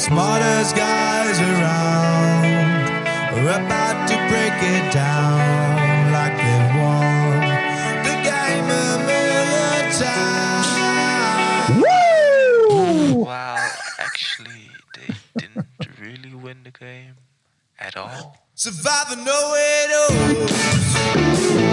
Smartest guys around are about to break it down like they won the game a million times. Wow, actually, they didn't really win the game at all. Survivor know it all.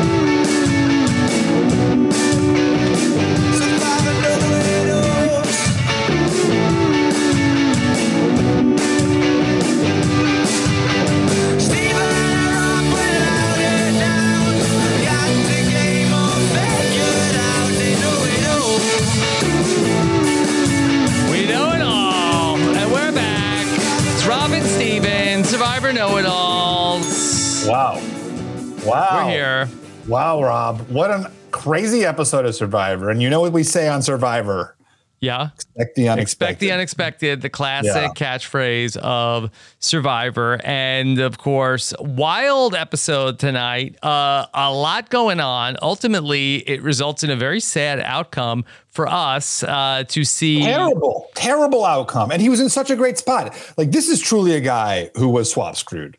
Survivor Know It Alls. Wow. Wow. We're here. Wow, Rob. What a crazy episode of Survivor. And you know what we say on Survivor? Yeah. Expect the unexpected. Expect the unexpected, the classic Yeah. catchphrase of Survivor. And of course, wild episode tonight. Uh, a lot going on. Ultimately, it results in a very sad outcome for us uh, to see. Terrible, terrible outcome. And he was in such a great spot. Like, this is truly a guy who was swap screwed.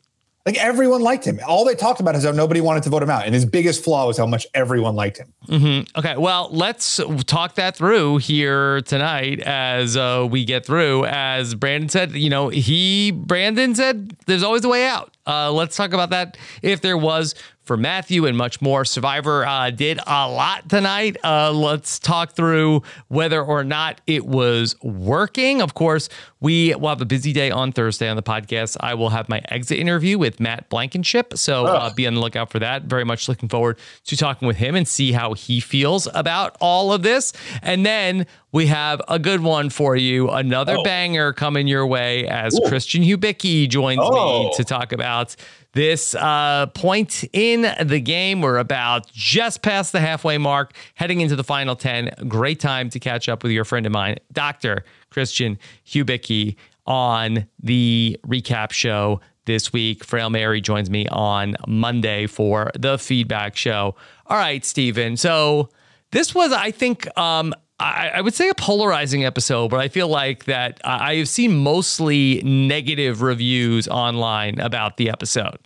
Like, everyone liked him. All they talked about is how nobody wanted to vote him out. And his biggest flaw was how much everyone liked him. Mm-hmm. Okay, well, let's talk that through here tonight as uh, we get through. As Brandon said, you know, he, Brandon said, there's always a way out. Uh, let's talk about that if there was for Matthew and much more. Survivor uh, did a lot tonight. Uh, let's talk through whether or not it was working. Of course, we will have a busy day on Thursday on the podcast. I will have my exit interview with Matt Blankenship. So uh, be on the lookout for that. Very much looking forward to talking with him and see how he feels about all of this. And then we have a good one for you. Another Oh. banger coming your way as Christian Hubicki joins me Oh. to talk about this uh, point in the game. We're about just past the halfway mark, heading into the final 10. Great time to catch up with your friend of mine, Dr. Christian Hubicki, on the recap show this week. Frail Mary joins me on Monday for the feedback show. All right, Stephen. So this was, I think, um, I, I would say a polarizing episode, but I feel like that I have seen mostly negative reviews online about the episode.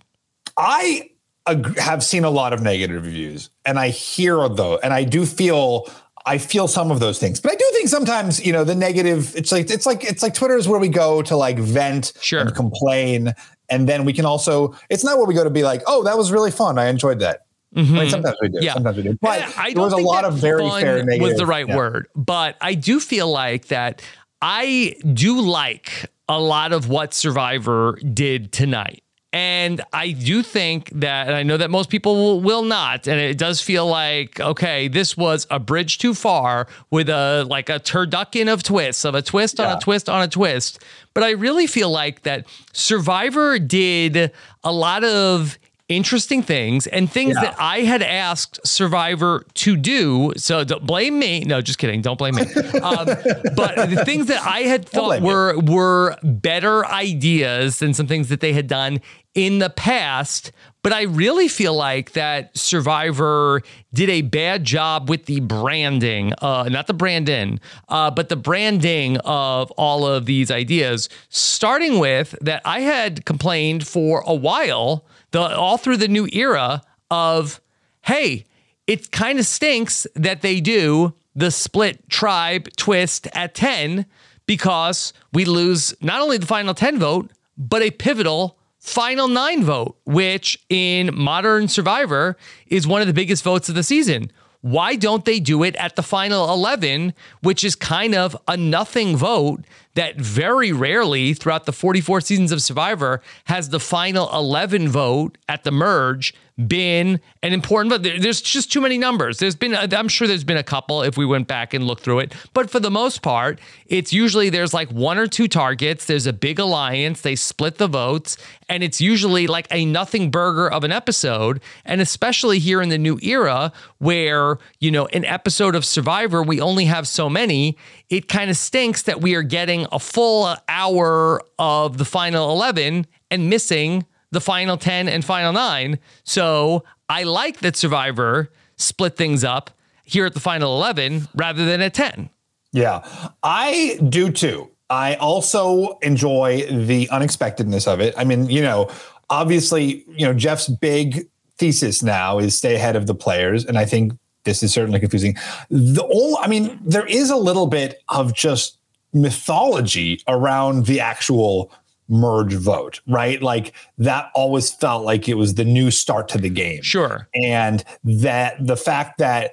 I ag- have seen a lot of negative reviews, and I hear though, and I do feel I feel some of those things. But I do think sometimes, you know, the negative. It's like it's like it's like Twitter is where we go to like vent and complain, and then we can also. It's not where we go to be like, oh, that was really fun. I enjoyed that. Mm-hmm. I mean, sometimes we do. Yeah. Sometimes we do. But I there was a lot that of very fair negative. was the right yeah. word, but I do feel like that I do like a lot of what Survivor did tonight. And I do think that, and I know that most people will, will not, and it does feel like, okay, this was a bridge too far with a like a turducken of twists, of a twist on a twist on a twist. But I really feel like that Survivor did a lot of interesting things and things Yeah. that I had asked Survivor to do. So don't blame me. No, just kidding. Don't blame me. Um, but the things that I had thought blame you. were were better ideas than some things that they had done in the past. But I really feel like that Survivor did a bad job with the branding, uh, not the branding, uh, but the branding of all of these ideas. Starting with that, I had complained for a while, the all through the new era of, hey, it kind of stinks that they do the split tribe twist at 10 because we lose not only the final 10 vote, but a pivotal final nine vote, which in modern Survivor is one of the biggest votes of the season. Why don't they do it at the final 11, which is kind of a nothing vote that very rarely throughout the 44 seasons of Survivor has the final 11 vote at the merge been an important vote. There's just too many numbers. There's been, I'm sure there's been a couple if we went back and looked through it. But for the most part, it's usually there's like one or two targets. There's a big alliance. They split the votes. And it's usually like a nothing burger of an episode. And especially here in the new era where, you know, an episode of Survivor, we only have so many, it kind of stinks that we are getting a full hour of the final 11 and missing the final 10 and final nine. So I like that Survivor split things up here at the final 11 rather than at 10. Yeah, I do too. I also enjoy the unexpectedness of it. I mean, you know, obviously, you know, Jeff's big thesis now is stay ahead of the players. And I think this is certainly confusing. The only, I mean, there is a little bit of just mythology around the actual merge vote, right? Like that always felt like it was the new start to the game. Sure. And that the fact that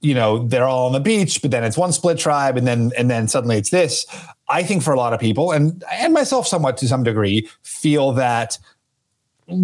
you know they're all on the beach but then it's one split tribe and then and then suddenly it's this i think for a lot of people and and myself somewhat to some degree feel that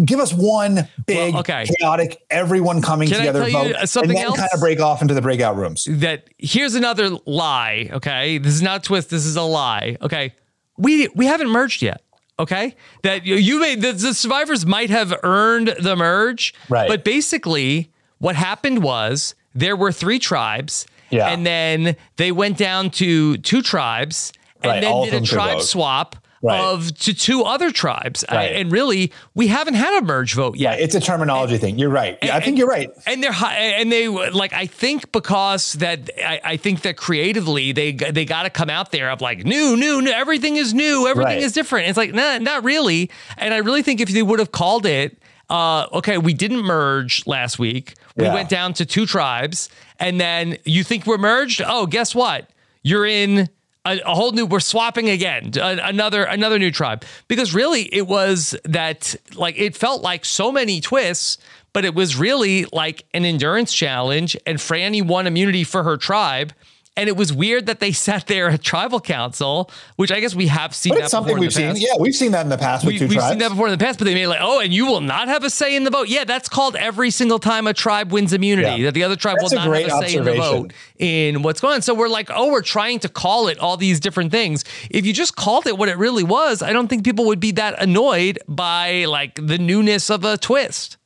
give us one big Well, okay. chaotic everyone coming Can together vote something and then else? kind of break off into the breakout rooms that here's another lie. Okay, this is not a twist. This is a lie. Okay, we we haven't merged yet. Okay, that you, you made the, the survivors might have earned the merge, Right. But basically, what happened was there were three tribes, Yeah. and then they went down to two tribes, and Right, then did a tribe swap. Right. Of to two other tribes, Right. and really, we haven't had a merge vote yet. Yeah, it's a terminology thing you're right yeah, i think you're right And they're high, and they like I think because that I, I think that creatively they they got to come out there of like new, new, new, everything is new, everything Right. is different. It's like nah, not really. And I really think if they would have called it, uh, okay, we didn't merge last week. We Yeah. went down to two tribes, and then you think we're merged? Oh, guess what? You're in. A, a whole new we're swapping again another another new tribe. Because really it was that like it felt like so many twists but it was really like an endurance challenge and Frannie won immunity for her tribe and it was weird that they sat there at tribal council which I guess we have seen but it's something we've seen yeah we've seen that in the past with We, tribes seen that before in the past, but they made it like, oh, and you will not have a say in the vote. Yeah, that's called every single time a tribe wins immunity, Yeah. that the other tribe That's will not have a say in the vote in what's going on. So we're like, oh, we're trying to call it all these different things. If you just called it what it really was, I don't think people would be that annoyed by like the newness of a twist.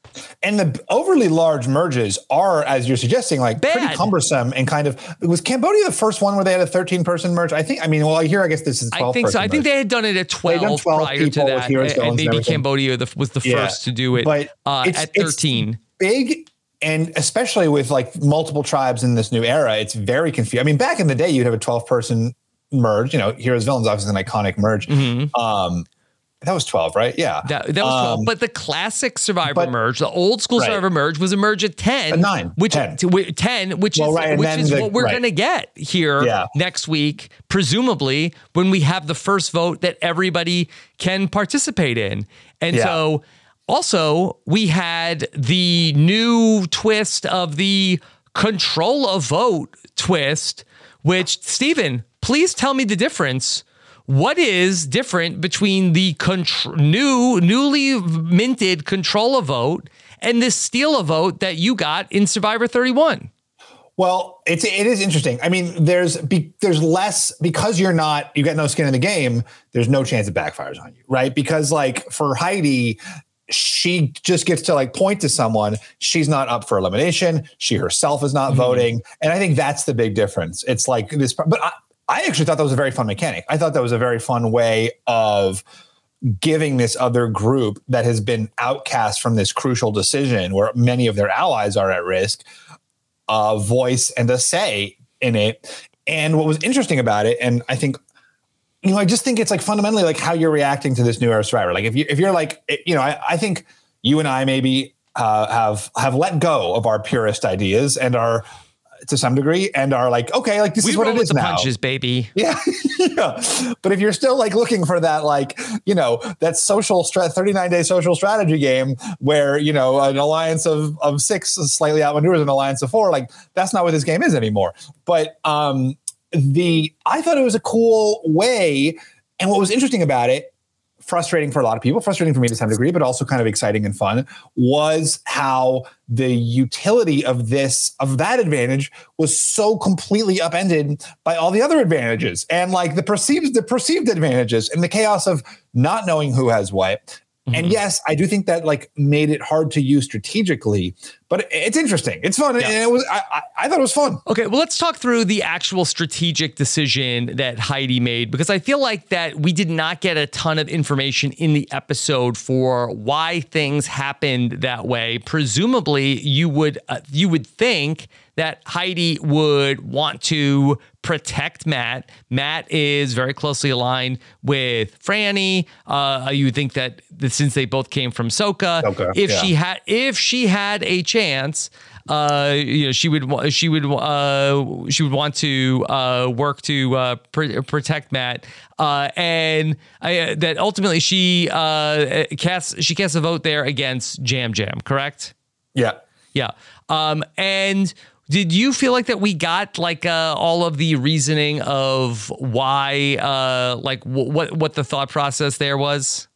And the overly large merges are, as you're suggesting, like pretty cumbersome and kind of. Was Cambodia the first one where they had a 13 person merge? I think. I mean, well, here I guess this is. 12 I think so. I think they had done it at 12, done 12 prior to that. And, and maybe everything. Cambodia the, was the Yeah. first to do it But uh, it's- at it's 13. big and especially with like multiple tribes in this new era, it's very confusing. I mean, back in the day, you'd have a 12 person merge. You know, heroes villains obviously an iconic merge. Um, that was 12, right? Yeah. That, that was 12. Um, But the classic Survivor but- merge, the old school Right. Survivor merge, was a merge at 10. At nine, Which, 10. to- 10, which Well, is, right, which is the- what we're right. going to get here Yeah. next week, presumably, when we have the first vote that everybody can participate in. And Yeah. so also, we had the new twist of the control a vote twist, which, Stephen, please tell me the difference. What is different between the contr- new, newly minted control a vote and this steal a vote that you got in Survivor 31? Well, it's it is interesting. I mean, there's be, there's less because you're not you got no skin in the game. There's no chance it backfires on you, right? Because like for Heidi, she just gets to like point to someone. She's not up for elimination. She herself is not mm-hmm. voting, and I think that's the big difference. It's like this, but I, I actually thought that was a very fun mechanic. I thought that was a very fun way of giving this other group that has been outcast from this crucial decision where many of their allies are at risk a voice and a say in it. And what was interesting about it, and I think, you know, I just think it's like fundamentally like how you're reacting to this new era survivor. Like if you if you're like, you know, I, I think you and I maybe uh, have have let go of our purist ideas and are to some degree and are like okay like this we is what it is the now punches, baby. yeah. yeah. But if you're still like looking for that, like, you know, that social strat 39 day social strategy game where, you know, an alliance of, of six slightly outmaneuvers an alliance of four, like that's not what this game is anymore. But um the I thought it was a cool way. And what was interesting about it frustrating for a lot of people, frustrating for me to some degree, but also kind of exciting and fun, was how the utility of this, of that advantage was so completely upended by all the other advantages and like the perceived, the perceived advantages and the chaos of not knowing who has what. And yes, I do think that like made it hard to use strategically, but it's interesting. It's fun. Yeah. And it was, I, I, I thought it was fun. Okay, well, let's talk through the actual strategic decision that Heidi made because I feel like that we did not get a ton of information in the episode for why things happened that way. Presumably, you would uh, you would think that Heidi would want to protect Matt. Matt is very closely aligned with Frannie. Uh, you would think that since they both came from Soka, Soka, if yeah. she had if she had a chance, uh, you know, she would she would uh, she would want to uh, work to uh, pr- protect Matt, uh, and I, that ultimately she uh, casts she casts a vote there against Yam Yam. Correct? Yeah. Yeah. Um, and did you feel like that we got like uh, all of the reasoning of why, uh, like w- what what the thought process there was?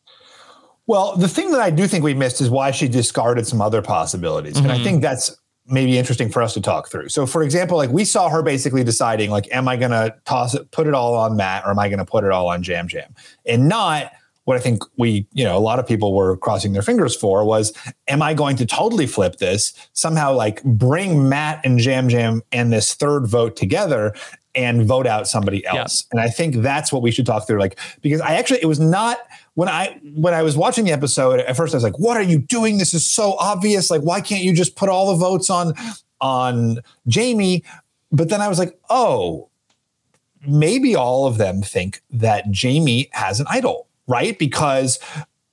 Well, the thing that I do think we missed is why she discarded some other possibilities. And I think that's maybe interesting for us to talk through. So for example, like we saw her basically deciding like am I going to toss it put it all on Matt or am I going to put it all on Yam Yam? And not what I think we, you know, a lot of people were crossing their fingers for was am I going to totally flip this, somehow like bring Matt and Yam Yam and this third vote together and vote out somebody else. And I think that's what we should talk through like because I actually it was not when I when I was watching the episode at first I was like what are you doing? This is so obvious. Like why can't you just put all the votes on on Jamie? But then I was like oh maybe all of them think that Jamie has an idol right because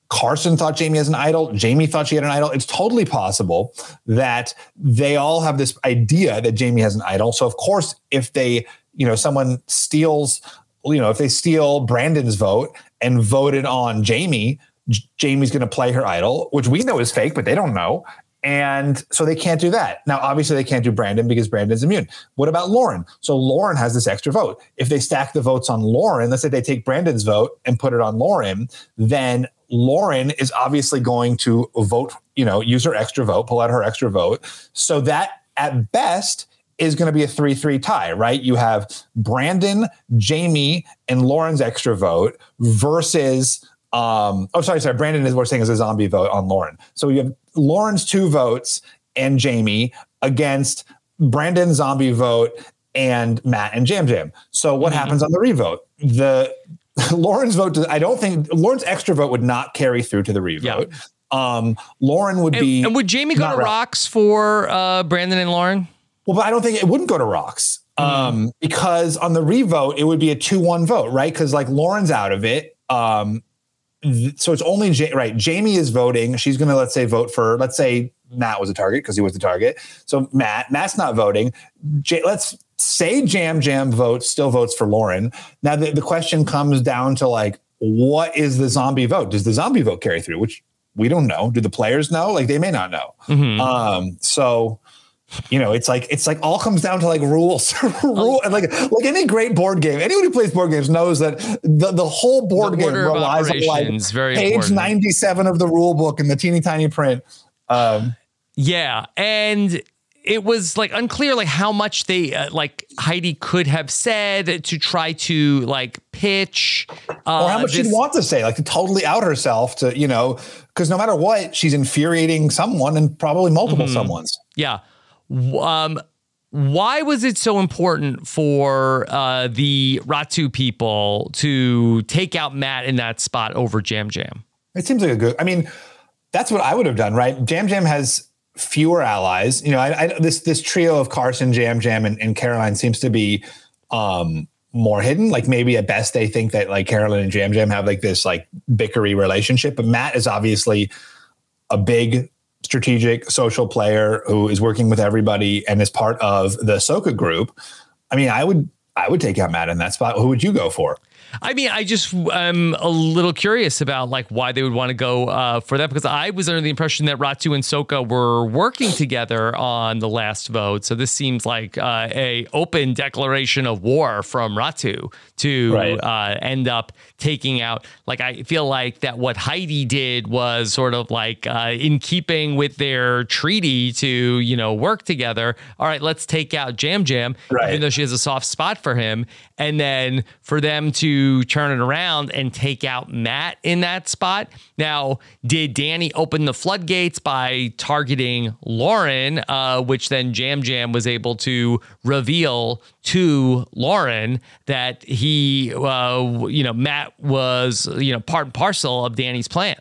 Carson thought Jamie has an idol. Jamie thought she had an idol. It's totally possible that they all have this idea that Jamie has an idol. So of course, if they, you know, someone steals, you know, if they steal Brandon's vote and voted on Jamie, Jamie's going to play her idol, which we know is fake, but they don't know. And so they can't do that. Now, obviously, they can't do Brandon because Brandon's immune. What about Lauren? So Lauren has this extra vote. If they stack the votes on Lauren, let's say they take Brandon's vote and put it on Lauren, then Lauren is obviously going to vote, you know, use her extra vote, pull out her extra vote. So that at best is going to be a 3 3 tie, right? You have Brandon, Jamie, and Lauren's extra vote versus um oh sorry sorry brandon is we're saying is a zombie vote on lauren so you have lauren's two votes and jamie against Brandon zombie vote and matt and yam yam. So what happens on the revote? The lauren's vote does- i don't think lauren's extra vote would not carry through to the revote. Um lauren would And, be and would Jamie go to re- rocks for uh, Brandon and Lauren? well, but I don't think it wouldn't go to rocks. Um, because on the revote it would be a two-one vote, right? Because like Lauren's out of it, um, so it's only ja- right. Jamie is voting. She's going to let's say vote for let's say Matt was a target because he was the target. So Matt, Matt's not voting. J- let's say Yam Yam votes still votes for Lauren. Now the, the question comes down to like, what is the zombie vote? Does the zombie vote carry through? Which we don't know. Do the players know? Like they may not know. Um, so you know, it's like it's like all comes down to like rules, rule, and like like any great board game. Anyone who plays board games knows that the, the whole board The game relies on like page important. ninety seven of the rule book in the teeny tiny print. Um, Yeah, and it was like unclear like how much they uh, like Heidi could have said to try to like pitch uh, or how much this- she'd want to say, like to totally out herself to you know, because no matter what, she's infuriating someone and probably multiple Mm-hmm. someones. Yeah. Um, why was it so important for uh, the Ratu people to take out Matt in that spot over Yam Yam? It seems like a good. I mean, that's what I would have done, right? Yam Yam has fewer allies. You know, I, I, this this trio of Carson, Yam Yam, and, and Carolyn seems to be um, more hidden. Like maybe at best they think that like Carolyn and Yam Yam have like this like bickery relationship, but Matt is obviously a big strategic social player who is working with everybody and is part of the Soka group. I mean, I would I would take out Matt in that spot. Who would you go for? I mean, I just am a little curious about like why they would want to go uh, for that because I was under the impression that Ratu and Soka were working together on the last vote. So this seems like uh, a open declaration of war from Ratu to Right. uh, end up taking out. Like I feel like that what Heidi did was sort of like uh, in keeping with their treaty to you know work together. All right, let's take out Yam Yam, Right. even though she has a soft spot for him, and then for them to turn it around and take out Matt in that spot. Now, did Danny open the floodgates by targeting Lauren, uh, which then Yam Yam was able to reveal to Lauren that he, uh, you know, Matt was, you know, part and parcel of Danny's plan.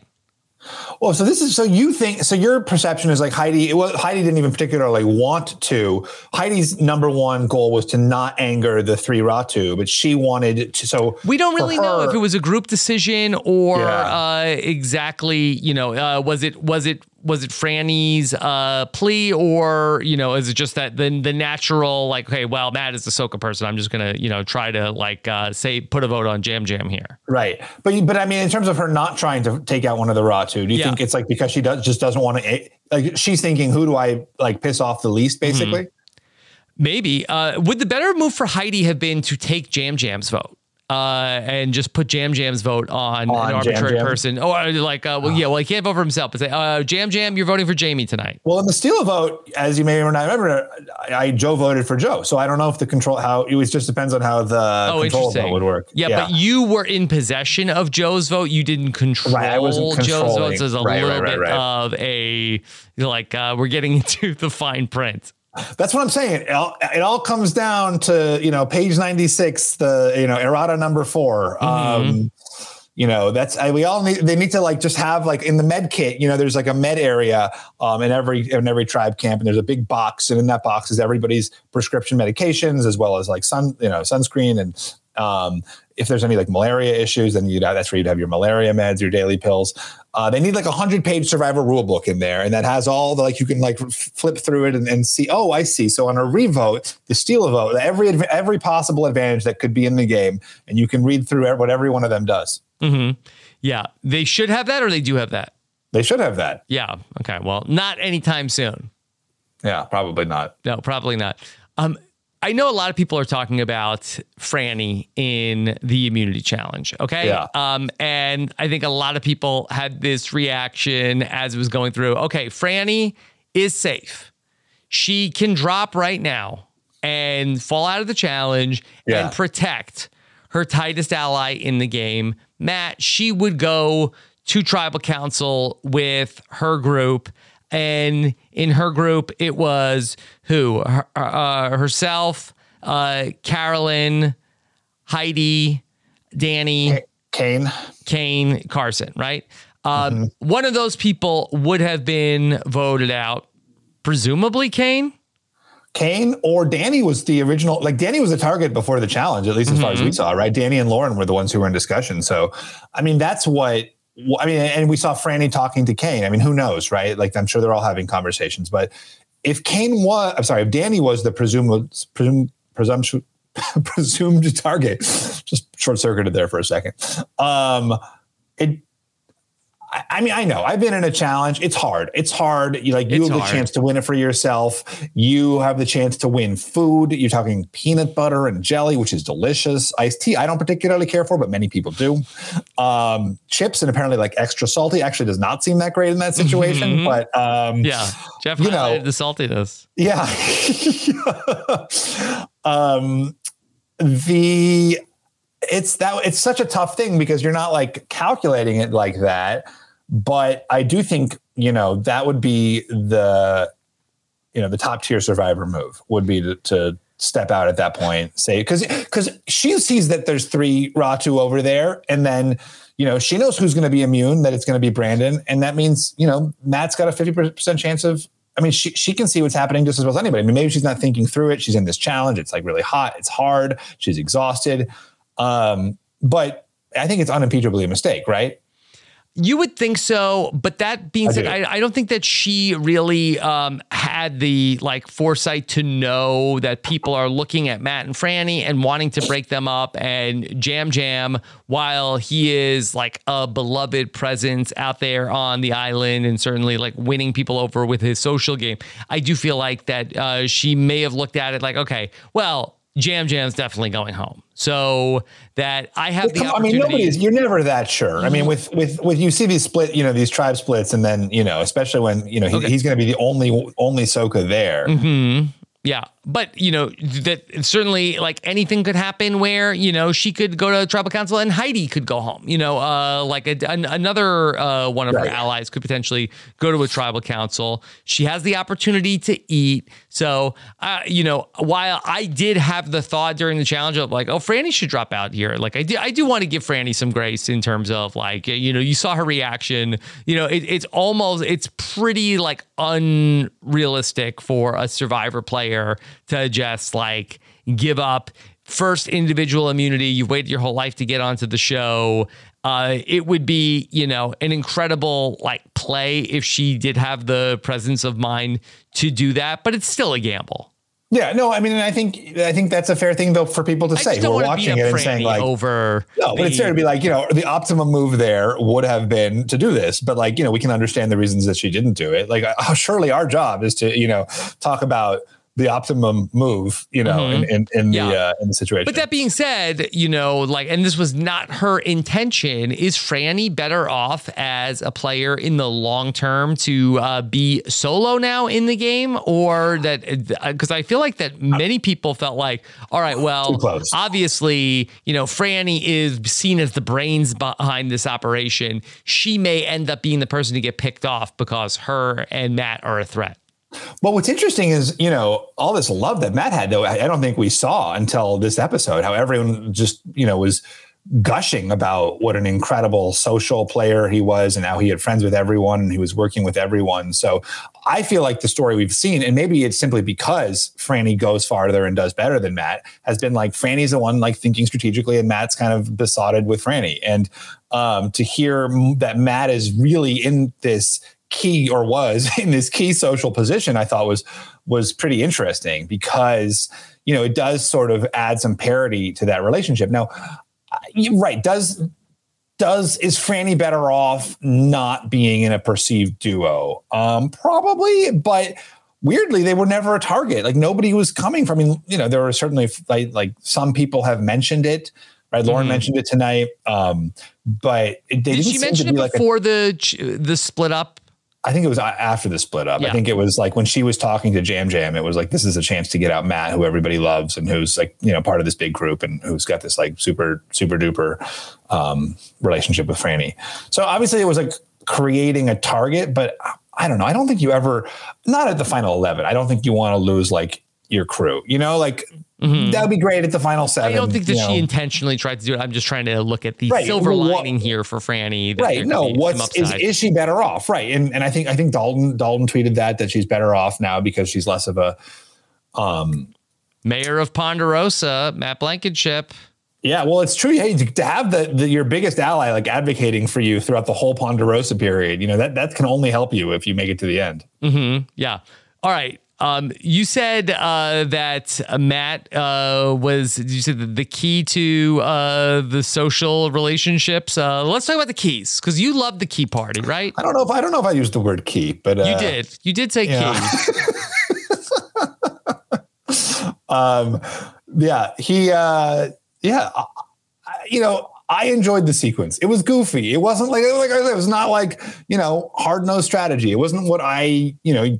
Well, so this is so you think so your perception is like Heidi. Well, Heidi didn't even particularly want to. Heidi's number one goal was to not anger the three Ratu, but she wanted to. So We don't really know if it was a group decision or Yeah. uh, exactly, you know, uh, was it was it was it Frannie's uh, plea or you know is it just that the the natural like, okay, well, Matt is the Soka person, I'm just gonna you know try to like uh, say put a vote on Yam Yam here. Right, but but I mean, in terms of her not trying to take out one of the Ratu do you Yeah. think it's like because she does just doesn't want to? Like she's thinking, who do I like piss off the least, Mm-hmm. basically? Maybe uh, would the better move for Heidi have been to take Yam Yam's vote? Uh, and just put Yam Yam's vote on, On an arbitrary Jam? person, or like, uh, well, yeah, well, he can't vote for himself, but say, uh, Yam Yam, you're voting for Jamie tonight. Well, in the steal vote, as you may or not remember, I, I Joe voted for Joe, so I don't know if the control how it was just depends on how the Oh, control vote would work. Yeah, but you were in possession of Joe's vote. You didn't control Right, I wasn't Joe's vote. So there's a Right, little right, right, bit right. of a like uh, we're getting into the fine print. That's what I'm saying. It all, it all comes down to you know page 96, the you know errata number 4 Um, you know that's I, we all need. They need to like just have like in the med kit. You know, there's like a med area um, in every in every tribe camp, and there's a big box, and in that box is everybody's prescription medications as well as like sun you know sunscreen and um, if there's any like malaria issues, then you'd have, that's where you'd have your malaria meds, your daily pills. Uh, they need like a hundred page survivor rule book in there, and that has all the like you can like flip through it and, and see. Oh, I see. So on a revote, the steal vote, every every possible advantage that could be in the game, and you can read through what every one of them does. Yeah, they should have that, or they do have that. They should have that. Yeah. Okay. Well, not anytime soon. Yeah, probably not. No, probably not. Um, I know a lot of people are talking about Frannie in the immunity challenge. Okay. Yeah. Um, and I think a lot of people had this reaction as it was going through. Okay, Frannie is safe. She can drop right now and fall out of the challenge Yeah. and protect her tightest ally in the game. Matt, she would go to tribal council with her group. And in her group, it was who? Her, uh, herself, uh, Carolyn, Heidi, Danny, Kane. Kane, Carson, right? Um, One of those people would have been voted out, presumably Kane. Kane or Danny was the original. Like Danny was the target before the challenge, at least as far as we saw, right? Danny and Lauren were the ones who were in discussion. So, I mean, that's what. I mean, and we saw Frannie talking to Kane. I mean, who knows, right? Like, I'm sure they're all having conversations. But if Kane was, I'm sorry, if Danny was the presumed presumed presumption presumed target, just short circuited there for a second. Um, it. I- mean, I know I've been in a challenge. It's hard. It's hard. You like you It's have the hard. chance to win it for yourself. You have the chance to win food. You're talking peanut butter and jelly, which is delicious. Iced tea, I don't particularly care for, but many people do. Um, chips and apparently like extra salty actually does not seem that great in that situation. But um, Yeah. Jeff You know- the saltiness. yeah. um, the it's that it's such a tough thing because you're not like calculating it like that. But I do think you know that would be the you know the top tier survivor move would be to, to step out at that point say because because she sees that there's three ratu over there and then you know she knows who's going to be immune that it's going to be brandon. And that means you know matt's got a 50% chance of i mean she, she can see what's happening just as well as anybody. I mean maybe she's not thinking through it. She's in this challenge. It's like really hot. It's hard. She's exhausted um but i think it's unimpeachably a mistake right You would think so, but that being I said, do. I, I don't think that she really um, had the like foresight to know that people are looking at Matt and Frannie and wanting to break them up and yam yam while he is like a beloved presence out there on the island and certainly like winning people over with his social game. I do feel like that uh, she may have looked at it like, okay, well, Yam Yam's definitely going home. So that I have the Come- I mean, nobody's. You're never that sure. I mean, Mm-hmm. with with with you see these split, you know, these tribe splits, and then you know, especially when you know he, he's going to be the only only Soka there. Mm-hmm. Yeah, but you know that certainly like anything could happen where you know she could go to a tribal council and Heidi could go home. You know, uh, like a, an, another uh, one of her allies could potentially go to a tribal council. She has the opportunity to eat. So, uh, you know, while I did have the thought during the challenge of like, oh, Frannie should drop out here. Like, I do, I do want to give Frannie some grace in terms of like, you know, you saw her reaction. You know, it, it's almost, it's pretty like unrealistic for a survivor player to just like give up first individual immunity. You've waited your whole life to get onto the show. Uh, it would be, you know, an incredible like play if she did have the presence of mind to do that, but it's still a gamble. Yeah, no, I mean, and I think I think that's a fair thing though for people to say who are want to beat watching it and saying like, over. no, but it's the- fair to be like, you know, the optimum move there would have been to do this, but like, you know, we can understand the reasons that she didn't do it. Like, uh, surely our job is to, you know, talk about the optimum move, you know, in in, in Yeah. the uh, in the situation. But that being said, you know, like, and this was not her intention. Is Frannie better off as a player in the long term to uh, be solo now in the game, or that? Because I feel like that many people felt like, all right, well, obviously, you know, Frannie is seen as the brains behind this operation. She may end up being the person to get picked off because her and Matt are a threat. But what's interesting is, you know, all this love that Matt had, though, I I don't think we saw until this episode, how everyone just, you know, was gushing about what an incredible social player he was and how he had friends with everyone and he was working with everyone. So I feel like the story we've seen, and maybe it's simply because Frannie goes farther and does better than Matt, has been like Frannie's the one like thinking strategically and Matt's kind of besotted with Frannie. And um, to hear that Matt is really in this key or was in this key social position i thought was was pretty interesting because you know it does sort of add some parity to that relationship now right does does is frannie better off not being in a perceived duo um probably but weirdly they were never a target like nobody was coming from I mean, you know there were certainly like like some people have mentioned it right lauren Mhm. mentioned it tonight um but they Did didn't she mention be it like a- before the the split up? I think it was after the split up. Yeah. I think it was like when she was talking to Yam Yam, it was like, this is a chance to get out Matt, who everybody loves and who's like, you know, part of this big group and who's got this like super, super duper um, relationship with Frannie. So obviously it was like creating a target, but I don't know. I don't think you ever, not at the final 11, I don't think you want to lose like your crew, you know, like that would be great at the final seven. Mm-hmm. I don't think that she know. intentionally tried to do it. I'm just trying to look at the Right. silver Well, lining here for Frannie. right no what's is, is she better off right and and i think i think dalton dalton tweeted that that she's better off now because she's less of a um Mayor of Ponderosa, Matt Blankenship. yeah well it's true hey to, have the, the your biggest ally like advocating for you throughout the whole ponderosa period you know that that can only help you if you make it to the end hmm Yeah. All right. Um, you said uh, that uh, Matt uh, was. You said the key to uh, the social relationships. Uh, let's talk about the keys because you love the key party, right? i don't know if i don't know if i used the word key but uh, You did. You did say yeah. key. um yeah he uh yeah you know i enjoyed the sequence it was goofy it wasn't like like it was not like you know hard-nosed strategy it wasn't what i you know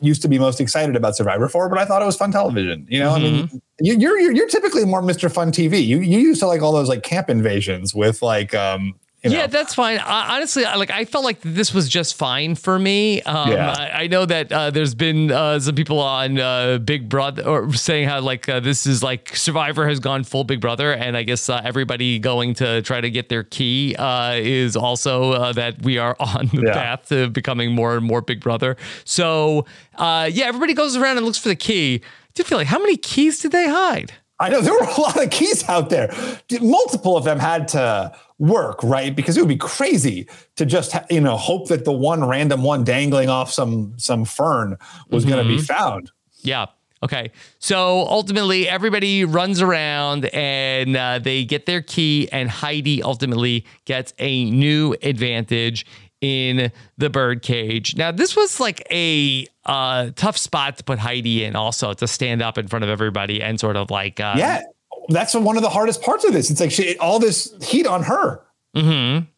used to be most excited about survivor for but i thought it was fun television you know? I mean you, you're, you're you're typically more mr fun tv you you used to like all those like camp invasions with like um you know, Yeah, that's fine. I, honestly, I, like I felt like this was just fine for me. Um, Yeah. I, I know that uh, there's been uh, some people on uh, Big Brother or saying how like uh, this is like Survivor has gone full Big Brother, and I guess uh, everybody going to try to get their key uh, is also uh, that we are on the Yeah. path to becoming more and more Big Brother. So uh, yeah, everybody goes around and looks for the key. I do feel like how many keys did they hide? I know there were a lot of keys out there. Multiple of them had to work, right? Because it would be crazy to just you know hope that the one random one dangling off some some fern was going to be found. Yeah. Okay. So ultimately, everybody runs around and uh, they get their key, and Heidi ultimately gets a new advantage in the bird cage. Now, this was like a uh, tough spot to put Heidi in, also to stand up in front of everybody and sort of like, uh, Yeah, that's one of the hardest parts of this. It's like she, all this heat on her.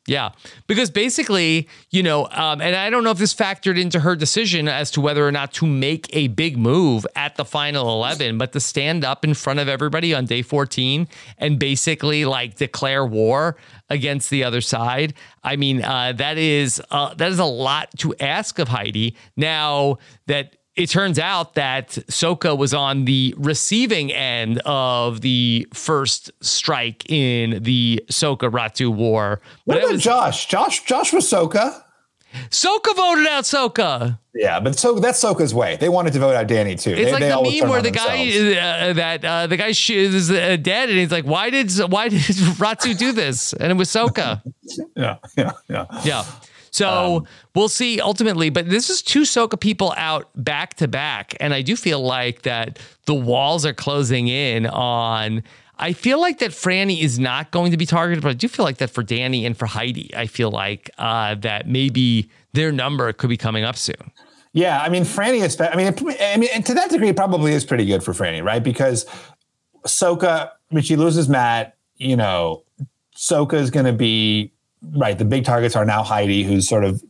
Yeah, because basically, you know, um, and I don't know if this factored into her decision as to whether or not to make a big move at the final 11, but to stand up in front of everybody on day 14 and basically like declare war against the other side. I mean, uh, that is uh, that is a lot to ask of Heidi. Now that it turns out that Soka was on the receiving end of the first strike in the Soka Ratu war. What But about was Josh? Josh, Josh was Soka. Soka voted out Soka. Yeah, but so that's Soka's way. They wanted to vote out Danny too. It's they, like they the meme where the guy uh, that uh, the guy sh- is uh, dead, and he's like, "Why did why did Ratu do this?" And it was Soka. Yeah, yeah, yeah. Yeah. So Um, we'll see ultimately, but this is two Soka people out back to back. And I do feel like that the walls are closing in on. I feel like that Frannie is not going to be targeted, but I do feel like that for Danny and for Heidi, I feel like uh, that maybe their number could be coming up soon. Yeah, I mean, Frannie is. I mean, I mean, and to that degree, it probably is pretty good for Frannie, right? Because Soka, when she loses Matt, you know, Soka is going to be right. The big targets are now Heidi, who's sort of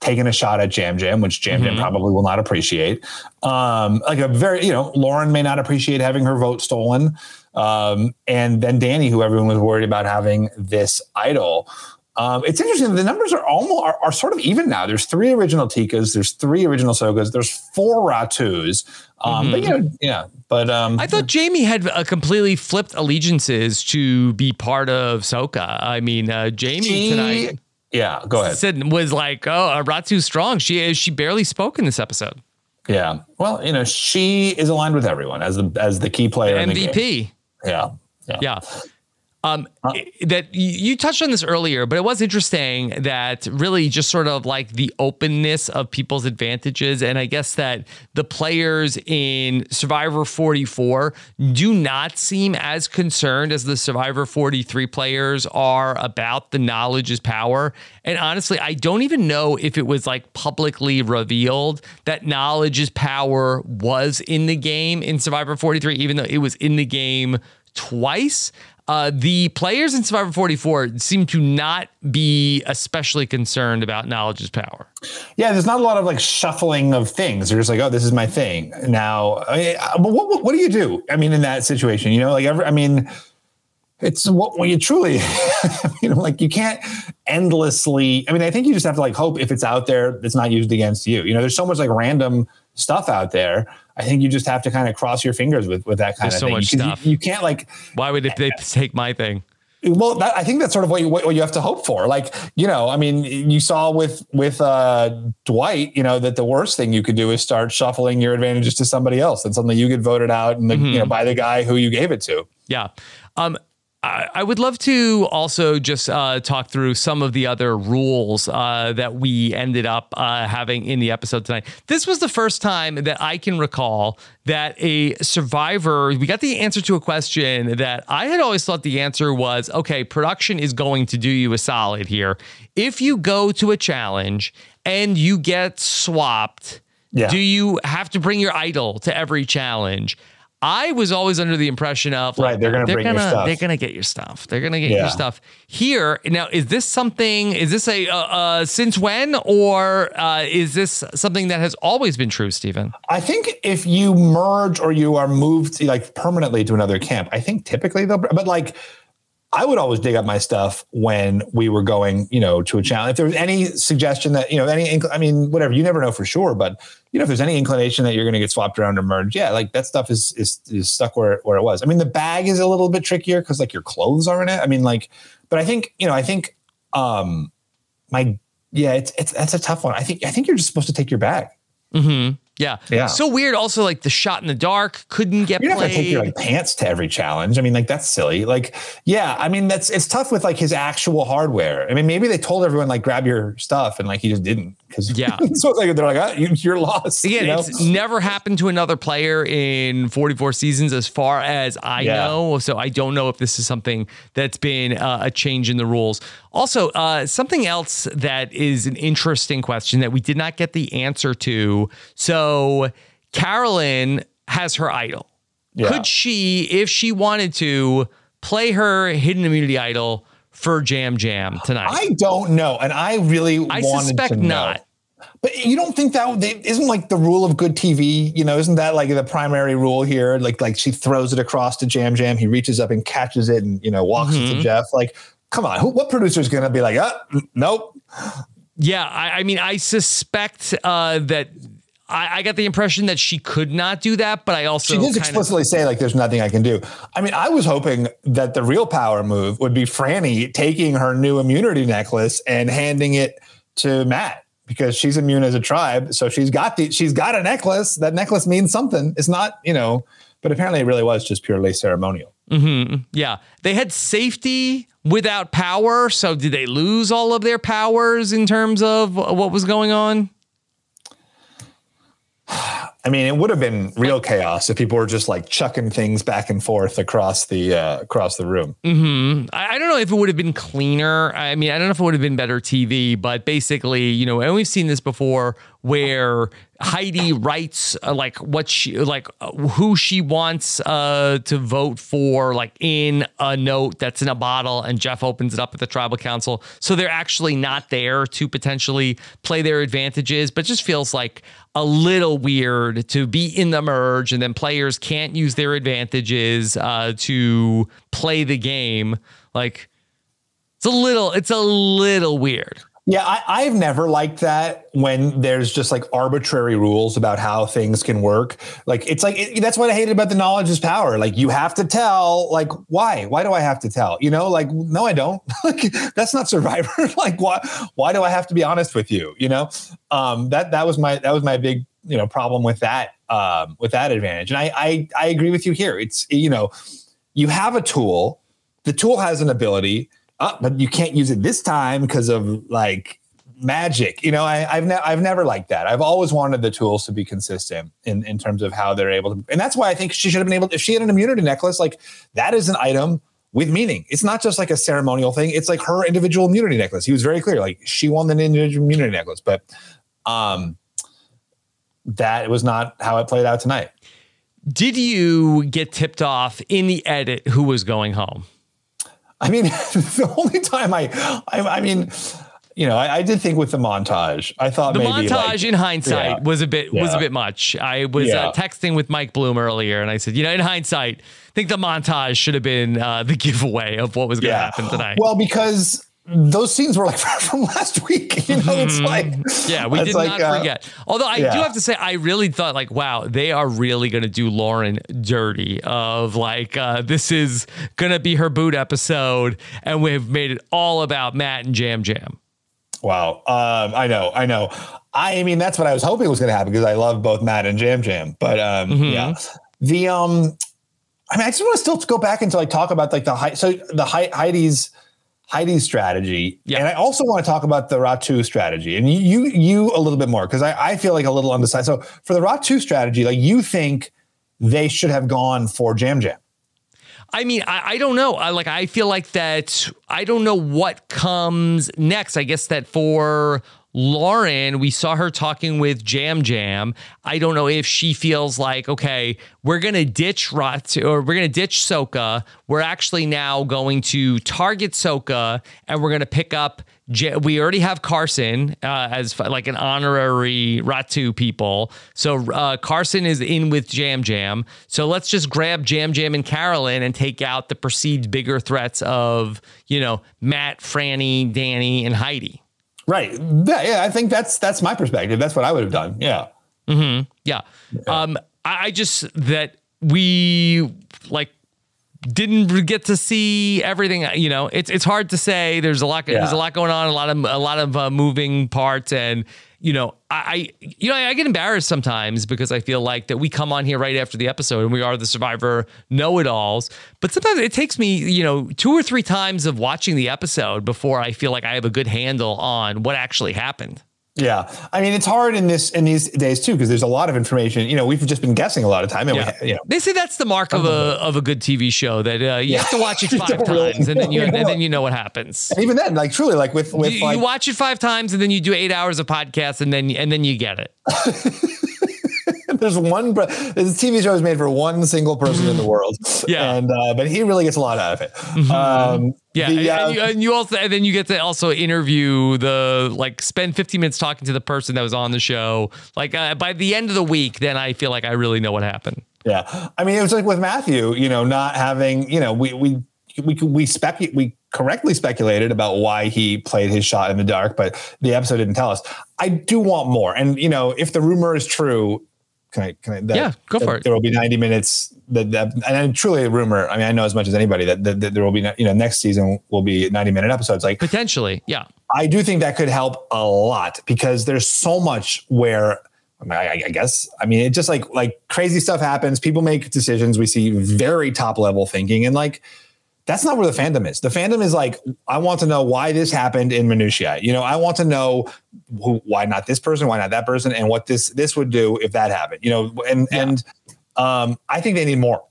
taking a shot at Yam Yam, which Yam Yam probably will not appreciate. Um, like a very, you know, Lauren may not appreciate having her vote stolen. Um, and then Danny, who everyone was worried about having this idol. Um, it's interesting. The numbers are almost are, are sort of even now. There's three original Tikas. There's three original Sokas. There's four Ratus. Um, But you know, yeah. But um, I thought Jamie had a completely flipped allegiances to be part of Soka. I mean, uh, Jamie she- tonight yeah. Go ahead. said was like, "Oh, uh, Ratu's strong." She she barely spoke in this episode. Yeah. Well, you know, she is aligned with everyone as the as the key player. in the game. MVP. Yeah. Yeah. Yeah. Um, that you you touched on this earlier, but it was interesting that really just sort of like the openness of people's advantages. And I guess that the players in Survivor 44 do not seem as concerned as the Survivor 43 players are about the knowledge is power. And honestly, I don't even know if it was like publicly revealed that knowledge is power was in the game in Survivor 43, even though it was in the game twice. Uh, the players in Survivor 44 seem to not be especially concerned about knowledge is power. Yeah, there's not a lot of like shuffling of things. They're just like, oh, this is my thing. Now, I mean, uh, but what, what, what do you do? I mean, in that situation, you know, like, every, I mean, it's what when you truly, you know, like you can't endlessly. I mean, I think you just have to like hope if it's out there, it's not used against you. You know, there's so much like random stuff out there. I think you just have to kind of cross your fingers with with that kind There's of so thing. much you- stuff. You, can't like Why would they take my thing? well, that, I think that's sort of what you, what you have to hope for. Like, you know, I mean, you saw with with uh, Dwight, you know, that the worst thing you could do is start shuffling your advantages to somebody else, and suddenly you get voted out, and the, you know, by the guy who you gave it to. Yeah. Um, I, I would love to also just uh, talk through some of the other rules uh, that we ended up uh, having in the episode tonight. This was the first time that I can recall that a survivor, we got the answer to a question that I had always thought the answer was okay, production is going to do you a solid here. If you go to a challenge and you get swapped, Yeah. do you have to bring your idol to every challenge? I was always under the impression of like, Right, they're gonna bring your gonna, stuff. They're gonna get your stuff. They're gonna get your stuff. Here now, is this something? Is this a uh, uh, since when, or uh, is this something that has always been true, Stephen? I think if you merge or you are moved like permanently to another camp, I think typically they'll. But like, I would always dig up my stuff when we were going, you know, to a challenge. If there was any suggestion that you know, any, I mean, whatever, you never know for sure, but you know, if there's any inclination that you're going to get swapped around or merged, yeah, like that stuff is is, is stuck where where it was. I mean, the bag is a little bit trickier because like your clothes are in it. I mean, like, but I think you know, I think, um, my yeah, it's it's that's a tough one. I think I think you're just supposed to take your bag. Yeah. Yeah. So weird. Also, like the shot in the dark couldn't get You don't have played. to take your like pants to every challenge. I mean, like that's silly. Like, yeah, I mean, that's it's tough with like his actual hardware. I mean, maybe they told everyone like grab your stuff, and like he just didn't Yeah. so it's like they're like, you, you're lost. Again, you know? it's never happened to another player in 44 seasons, as far as I Yeah. know. So I don't know if this is something that's been uh, a change in the rules. Also, uh, something else that is an interesting question that we did not get the answer to. So Carolyn has her idol. Yeah. Could she, if she wanted to, play her hidden immunity idol for Yam Yam tonight? I don't know, and I really I wanted suspect not. But you don't think that they, isn't like the rule of good TV? You know, isn't that like the primary rule here? Like, like she throws it across to Yam Yam, he reaches up and catches it, and you know walks Mm-hmm. to Jeff. Like, come on, who, what producer is going to be like, uh, nope, Yeah, I, I mean, I suspect uh, that I, I got the impression that she could not do that, but I also she did kind of explicitly say like, there's nothing I can do. I mean, I was hoping that the real power move would be Frannie taking her new immunity necklace and handing it to Matt because she's immune as a tribe, so she's got the she's got a necklace. That necklace means something. It's not, you know, but apparently it really was just purely ceremonial. Mm-hmm. yeah, they had safety without power. So did they lose all of their powers in terms of what was going on? I mean, it would have been real chaos if people were just like chucking things back and forth across the uh, across the room. I, I don't know if it would have been cleaner. I mean, I don't know if it would have been better TV, but basically, you know, and we've seen this before where Heidi writes uh, like what she like uh, who she wants uh, to vote for, like in a note that's in a bottle, and Jeff opens it up at the tribal council. So they're actually not there to potentially play their advantages, but just feels like a little weird to be in the merge and then players can't use their advantages uh, to play the game. Like it's a little, it's a little weird. Yeah, I, I've never liked that when there's just like arbitrary rules about how things can work. Like it's like it, that's what I hated about the knowledge is power. Like you have to tell. Like why? Why do I have to tell? You know, like no, I don't. like that's not Survivor. like why? Why do I have to be honest with you? You know, um, that that was my that was my big you know problem with that um, with that advantage. And I, I I agree with you here. It's you know, you have a tool. The tool has an ability uh, but you can't use it this time because of like magic. You know, I, I've ne- I've never liked that. I've always wanted the tools to be consistent in in terms of how they're able to, and that's why I think she should have been able. If she had an immunity necklace, like that is an item with meaning. It's not just like a ceremonial thing. It's like her individual immunity necklace. He was very clear, like she won the individual immunity necklace, but um, that was not how it played out tonight. Did you get tipped off in the edit who was going home? I mean, the only time I, I, I mean, you know, I, I did think with the montage, I thought The montage like- in hindsight Yeah. was a bit was a bit much. I was Yeah. uh, texting with Mike Bloom earlier, and I said, you know, in hindsight, I think the montage should have been uh, the giveaway of what was going to happen tonight. Well, because those scenes were like from last week. You know, it's like Mm-hmm. yeah, we did like, not uh, forget. Although I do have to say, I really thought like, wow, they are really going to do Lauren dirty. Of like, uh, this is going to be her boot episode, and we've made it all about Matt and Yam Yam. Wow. Um, I know. I know. I mean, that's what I was hoping was going to happen because I love both Matt and Yam Yam. But um, Mm-hmm. yeah, the um, I mean, I just want to still go back and to like talk about like the Hei- so the Hei- Heidi's Heidi's strategy, Yeah. and I also want to talk about the Ratu strategy, and you you, you a little bit more because I, I feel like a little undecided. So for the Ratu strategy, like you think they should have gone for Yam Yam. I mean, I, I don't know. I like. I feel like that. I don't know what comes next. I guess that for Lauren, we saw her talking with Yam Yam. I don't know if she feels like okay, we're gonna ditch Rot or we're gonna ditch Soka. We're actually now going to target Soka, and we're gonna pick up. J- we already have Carson uh, as like an honorary Ratu people. So uh, Carson is in with Yam Yam. So let's just grab Yam Yam and Carolyn and take out the perceived bigger threats of, you know, Matt, Frannie, Danny, and Heidi. Right. Yeah, yeah. I think that's that's my perspective. That's what I would have done. Yeah. Yeah. Um, I, I just that we like didn't get to see everything. You know, it's it's hard to say. There's a lot. Yeah. There's a lot going on. A lot of a lot of uh, moving parts, and you know, I, I you know I get embarrassed sometimes because I feel like that we come on here right after the episode and we are the Survivor know-it-alls. But sometimes it takes me you know two or three times of watching the episode before I feel like I have a good handle on what actually happened. Yeah, I mean it's hard in this in these days too because there's a lot of information. You know, we've just been guessing a lot of time, and Yeah. we, you know, They say that's the mark of a of a good TV show that uh, you have to watch it five don't really times and then you know. and then you know what happens. and even then, like truly, like with with You, like you watch it five times and then you do eight hours of podcast and then and then you get it. there's one this TV show is made for one single person in the world. Yeah. and uh, but he really gets a lot out of it. Um, Yeah, the, and, uh, you, and you also and then you get to also interview the like spend 15 minutes talking to the person that was on the show. Like uh, by the end of the week, then I feel like I really know what happened. Yeah, I mean, it was like with Matthew, you know, not having, you know, we we we we spec we correctly speculated about why he played his shot in the dark, but the episode didn't tell us. I do want more, and you know, if the rumor is true, can I? Can I? That, Yeah, go for it. There will be ninety minutes. That, that and then truly a rumor. I mean, I know as much as anybody that, that, that there will be, you know, next season will be ninety minute episodes. Like Potentially, yeah. I do think that could help a lot because there's so much where I, mean, I, I guess I mean it just like like crazy stuff happens. People make decisions. We see very top level thinking, and like that's not where the fandom is. The fandom is like I want to know why this happened in minutiae. You know, I want to know who, why not this person, why not that person, and what this this would do if that happened. You know, and and um, I think they need more.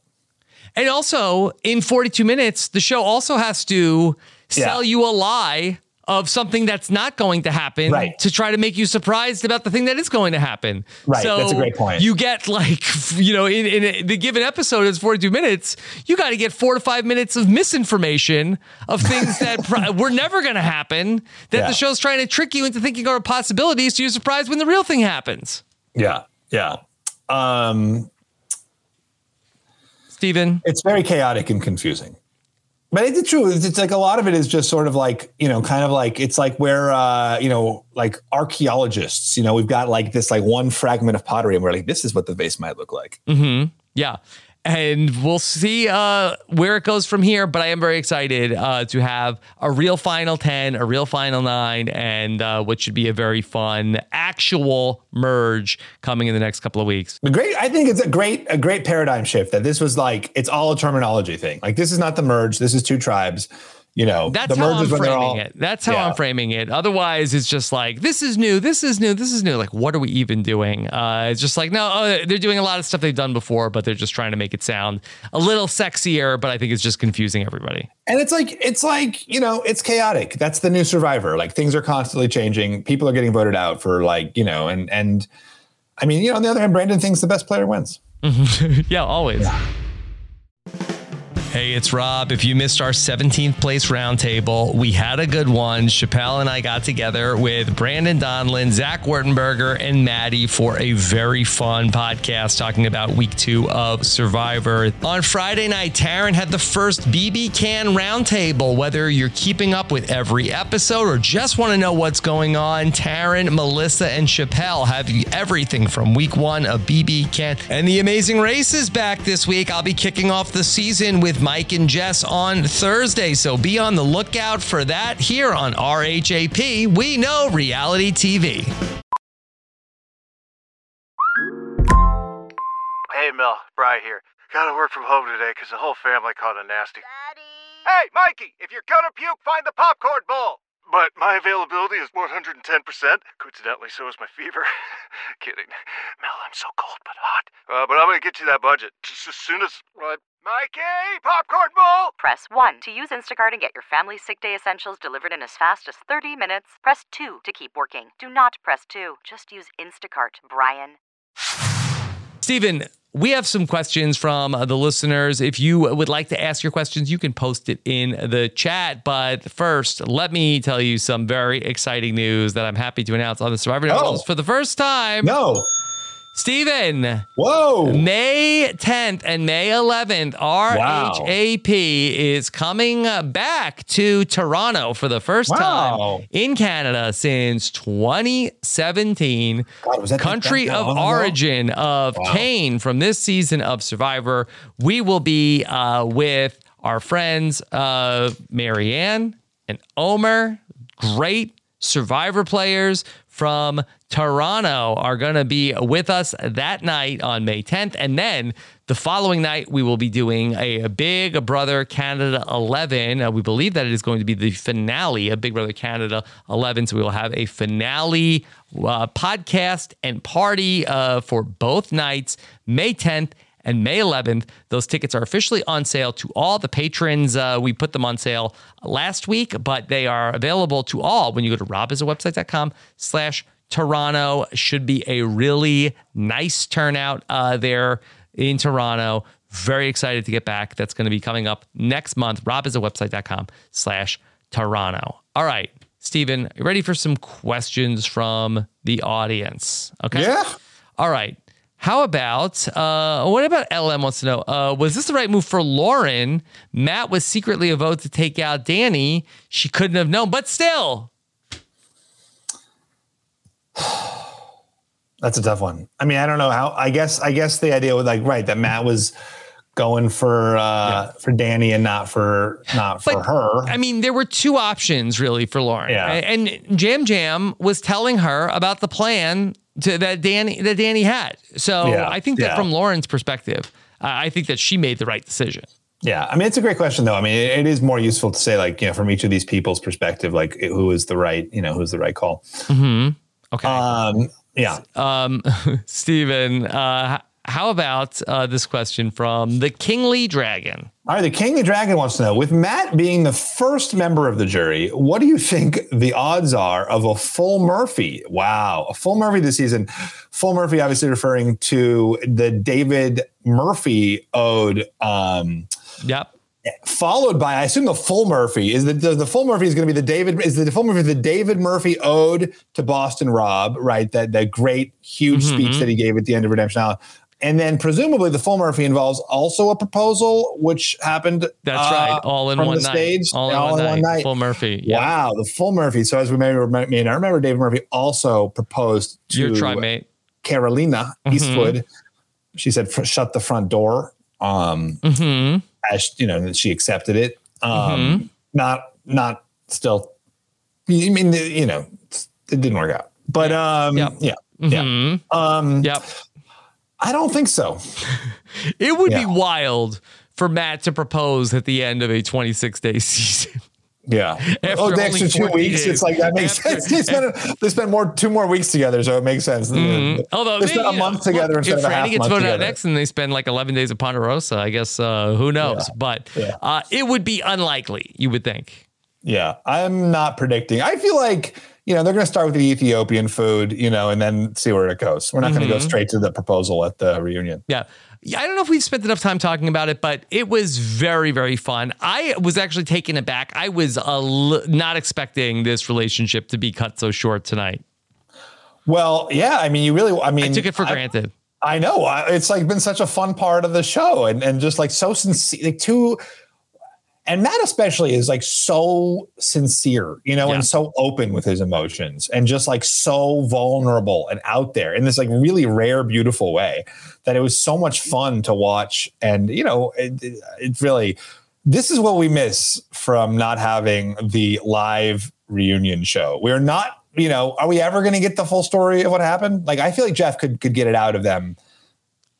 And also, in 42 minutes, the show also has to sell Yeah. you a lie of something that's not going to happen Right. to try to make you surprised about the thing that is going to happen. Right. So That's a great point. You get like, you know, in, in the given episode is 42 minutes, you got to get four to five minutes of misinformation of things that pro- were never going to happen that Yeah. the show's trying to trick you into thinking are possibilities so you're surprised when the real thing happens. Yeah, yeah. Um, Stephen. it's very chaotic and confusing. But it's true. It's, it's like a lot of it is just sort of like, you know, kind of like it's like where uh, you know, like archaeologists, you know, we've got like this like one fragment of pottery and we're like, this is what the vase might look like. Yeah. And we'll see uh, where it goes from here. But I am very excited uh, to have a real final 10, a real final nine, and uh, what should be a very fun actual merge coming in the next couple of weeks. Great. I think it's a great, a great paradigm shift that this was like, it's all a terminology thing. Like this is not the merge. This is two tribes. You know, That's the how I'm is when they're framing all- it. That's how Yeah. I'm framing it. Otherwise, it's just like, this is new, this is new, this is new. Like, what are we even doing? Uh, it's just like, no, uh, they're doing a lot of stuff they've done before, but they're just trying to make it sound a little sexier, but I think it's just confusing everybody. And it's like it's like you know it's chaotic. That's the new Survivor. Like things are constantly changing. People are getting voted out for like you know and and I mean you know on the other hand, Brandon thinks the best player wins. yeah, always. Hey, it's Rob. If you missed our 17th place roundtable, we had a good one. Chappelle and I got together with Brandon Donlin, Zach Wertenberger, and Maddie for a very fun podcast talking about week two of Survivor. On Friday night, Taran had the first BB Can roundtable. Whether you're keeping up with every episode or just want to know what's going on, Taran, Melissa, and Chappelle have everything from week one of BB Can. And the Amazing Race is back this week. I'll be kicking off the season with Mike and Jess on Thursday. So be on the lookout for that here on RHAP. We know reality TV. Hey, Mel, Bry here. Gotta work from home today because the whole family caught a nasty. Hey, Mikey, if you're gonna puke, find the popcorn bowl. But my availability is 110%. Coincidentally, so is my fever. Kidding. Mel, I'm so cold but hot. Uh, but I'm gonna get you that budget just as soon as. Uh, Mikey, popcorn bowl! Press 1 to use Instacart and get your family sick day essentials delivered in as fast as 30 minutes. Press 2 to keep working. Do not press 2. Just use Instacart, Brian. Stephen, we have some questions from the listeners. If you would like to ask your questions, you can post it in the chat. But first, let me tell you some very exciting news that I'm happy to announce on the Survivor Know-It-Alls oh. for the first time. No. Stephen. Whoa. May 10th and May 11th, RHAP is coming back to Toronto for the first Wow. time in Canada since 2017. God, Country of origin of Wow. Kane from this season of Survivor. We will be uh, with our friends uh, Marianne and Omer, great Survivor players from Toronto, are going to be with us that night on May 10th. And then the following night, we will be doing a, Big Brother Canada 11. Uh, we believe that it is going to be the finale of Big Brother Canada 11. So we will have a finale uh, podcast and party uh, for both nights, May 10th and May 11th. Those tickets are officially on sale to all the patrons. Uh, we put them on sale last week, but they are available to all when you go to robhasawebsite.com slash Toronto. Should be a really nice turnout uh, there in Toronto. Very excited to get back. That's going to be coming up next month. robhasawebsite.com slash Toronto. All right, Stephen, you ready for some questions from the audience? Okay. Yeah. All right. How about uh, what about LM wants to know? Uh, was this the right move for Lauren? Matt was secretly a vote to take out Danny. She couldn't have known, but still. That's a tough one. I mean, I don't know how. I guess. I guess the idea was like right that Matt was going for uh yeah. for Danny and not for not for but, her. I mean, there were two options really for Lauren. Yeah. And Yam Yam was telling her about the plan to, that Danny that Danny had. So yeah. I think that yeah. from Lauren's perspective, uh, I think that she made the right decision. Yeah, I mean it's a great question though. I mean it, it is more useful to say like you know from each of these people's perspective like who is the right you know who's the right call. Mm-hmm. Okay. Um, yeah. Um, Stephen, uh, how about uh, this question from the Kingly Dragon? All right, the Kingly Dragon wants to know with Matt being the first member of the jury, what do you think the odds are of a full Murphy? Wow, a full Murphy this season. Full Murphy, obviously referring to the David Murphy ode. Um, yep followed by I assume the full Murphy is the the, the full Murphy is going to be the David is the full Murphy the David Murphy ode to Boston Rob right that that great huge mm-hmm. speech that he gave at the end of Redemption Island. And then presumably the full Murphy involves also a proposal, which happened. That's uh, right, all in one night. Stage, all, in, all one, in night. one, night. Full Murphy. Yeah. Wow, the full Murphy. So as we may remember, I remember David Murphy also proposed to your trimate Carolina mm-hmm. Eastwood. She said, "Shut the front door." Um, mm-hmm as you know, she accepted it. Um, mm-hmm. Not, not still. I mean, you know, it didn't work out. But um, yep. yeah, mm-hmm. yeah, um, yep. I don't think so. it would yeah. be wild for Matt to propose at the end of a 26 day season. Yeah. After oh, the extra two weeks. Days. It's like that makes after, sense. They spend, they spend more two more weeks together, so it makes sense. Mm-hmm. Although they spend a month together well, instead of a half gets month voted together. out next, and they spend like eleven days at Ponderosa. I guess uh, who knows? Yeah. But yeah. uh, it would be unlikely. You would think. Yeah, I'm not predicting. I feel like you know they're going to start with the Ethiopian food, you know, and then see where it goes. We're not mm-hmm. going to go straight to the proposal at the reunion. Yeah. Yeah, I don't know if we've spent enough time talking about it, but it was very, very fun. I was actually taken aback. I was l- not expecting this relationship to be cut so short tonight. Well, yeah. I mean, you really, I mean, I took it for I, granted. I know. It's like been such a fun part of the show and, and just like so sincere, like two and Matt especially is like so sincere, you know, Yeah. and so open with his emotions and just like so vulnerable and out there in this like really rare, beautiful way that it was so much fun to watch. And, you know, it, it, really, this is what we miss from not having the live reunion show. We're not, you know, are we ever going to get the full story of what happened? Like, I feel like Jeff could could get it out of them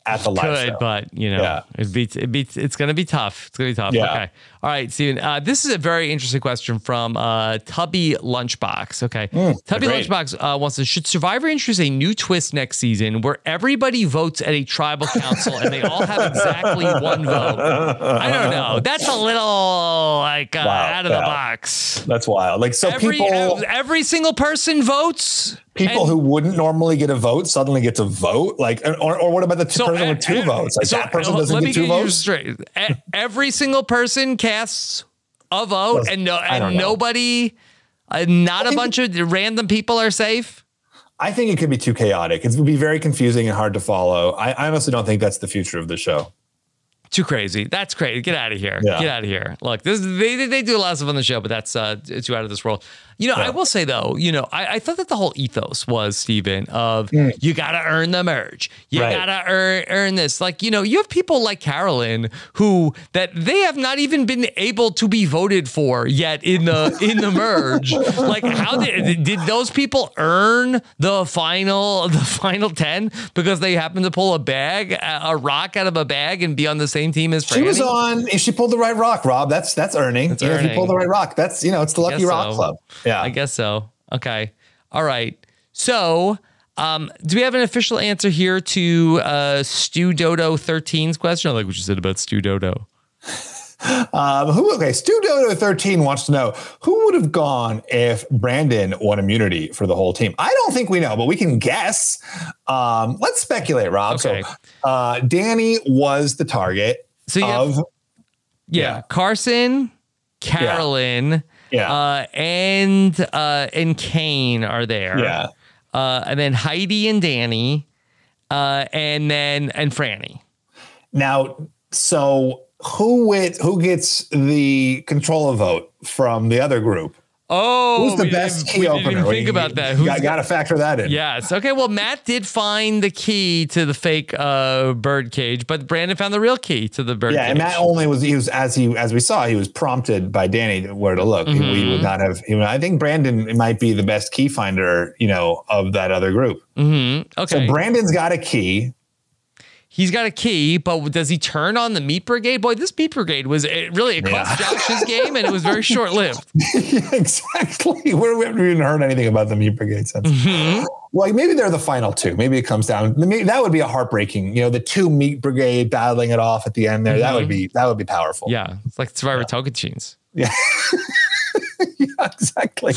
at the live Could, show. but you know, Yeah. it beats it beats. It's going to be tough. It's going to be tough. Yeah. Okay. All right, Stephen. Uh, this is a very interesting question from uh, Tubby Lunchbox. Okay. Tubby Mm, great. Lunchbox uh, wants to: Should Survivor introduce a new twist next season where everybody votes at a tribal council and they all have exactly one vote? I don't know. That's a little like uh, Wow, out of the box. That's wild. Like so every people every single person votes. people and- who wouldn't normally get a vote suddenly get to vote. Like or, or what about the So, person with two votes? Like so, that person doesn't let me get two get votes. straight. Every single person casts a vote, Well, and no, and nobody, uh, not a bunch of random people are safe. I think it could be too chaotic. It would be very confusing and hard to follow. I, I honestly don't think that's the future of the show. Too crazy. That's crazy. Get out of here. Yeah. Get out of here. Look, this they they- do a lot of stuff on the show, but that's uh too out of this world. You know, I will say though, you know, I, I thought that the whole ethos was Stephen of you gotta earn the merge. You Right. gotta earn earn this. Like, you know, you have people like Carolyn who that they have not even been able to be voted for yet in the in the merge. Like, how did did those people earn the final the final ten because they happened to pull a bag a rock out of a bag and be on the same team as Frannie? She was on. If she pulled the right rock, Rob, that's that's earning. That's know, if you earning. pull the right rock, that's you know, it's the Lucky Rock so. Club. Yeah, I guess so. Okay. All right. So, um, do we have an official answer here to uh, Stu Dodo 13's question? I like what you said about Stu Dodo. Um, who? Okay, Stu Dodo thirteen wants to know who would have gone if Brandon won immunity for the whole team. I don't think we know, but we can guess. Um, let's speculate, Rob. Okay. So, uh, Danny was the target So you of. have- Yeah. Yeah. Carson, Carolyn, Yeah. uh, and uh, and Kane are there. Yeah. Uh, and then Heidi and Danny, uh, and then and Frannie. Now, so who wit, who gets the controller vote from the other group? Oh, Who's the best key we opener? Didn't think You- about that. Who's got to factor that in. Yes. Okay. Well, Matt did find the key to the fake uh, bird cage, but Brandon found the real key to the bird Yeah, cage. and Matt only was he was as he as we saw he was prompted by Danny where to look. We Mm-hmm. would not have. He, I think Brandon might be the best key finder, you know, of that other group. Mhm. Okay. So Brandon's got a key. He's got a key, but does he turn on the meat brigade? Boy, this meat brigade was it really it cost Yeah. Josh's game, and it was very short lived. yeah, exactly. We haven't even heard anything about the Meat Brigade since. Mm-hmm. Well, maybe they're the final two. Maybe it comes down. maybe That would be a heartbreaking. You know, the two Meat Brigade battling it off at the end there. That would be that would be powerful. Mm-hmm. Yeah, it's like Survivor token Tocantins. Yeah. exactly.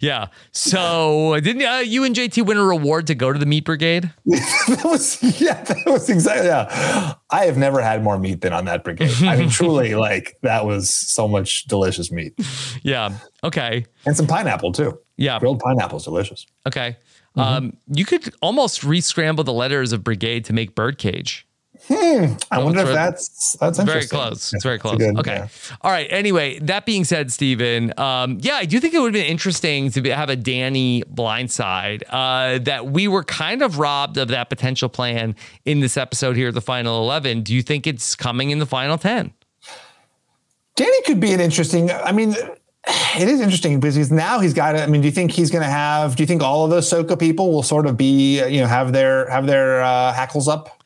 Yeah. So didn't uh, you and JT win a reward to go to the meat brigade? that was yeah, that was exactly yeah. I have never had more meat than on that brigade. I mean, truly, like that was so much delicious meat Yeah. Okay. and some pineapple too. Yeah. Grilled pineapple's delicious. Okay. Mm-hmm. Um, you could almost re-scramble the letters of brigade to make birdcage. I wonder if that's that's Very close. It's very close. good- okay. yeah. All right. Anyway, that being said, Stephen, um, yeah, I do think it would have been interesting to be, have a Danny blindside. Uh, that we were kind of robbed of that potential plan in this episode here at the final 11. Do you think it's coming in the final 10? Danny could be an interesting. I mean, it is interesting because he's now he's got. I mean, do you think he's going to have? Do you think all of those Soka people will sort of be, you know, have their have their uh, hackles up?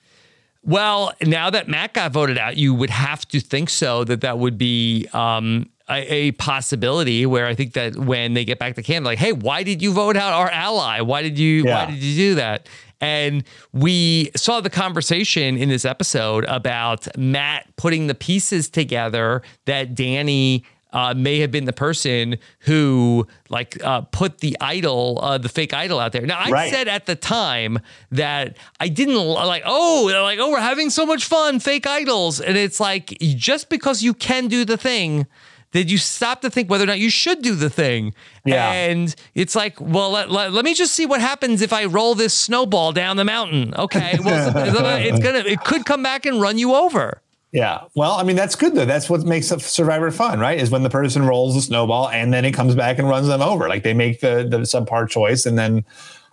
Well, now that Matt got voted out, you would have to think so that that would be um, a, a possibility. Where I think that when they get back to Canada, like, hey, why did you vote out our ally? Why did you? Yeah. Why did you do that? And we saw the conversation in this episode about Matt putting the pieces together that Danny uh, may have been the person who like uh, put the idol, uh, the fake idol out there. Now I Right. said at the time that I didn't like, oh, they're like, oh, we're having so much fun, fake idols. And it's like, just because you can do the thing, did you stop to think whether or not you should do the thing? Yeah. And it's like, well, let, let, let me just see what happens if I roll this snowball down the mountain. Okay. Well, it's going to, it could come back and run you over. Yeah. Well, I mean, that's good though. That's what makes a Survivor fun, right? Is when the person rolls the snowball and then it comes back and runs them over. Like they make the the subpar choice and then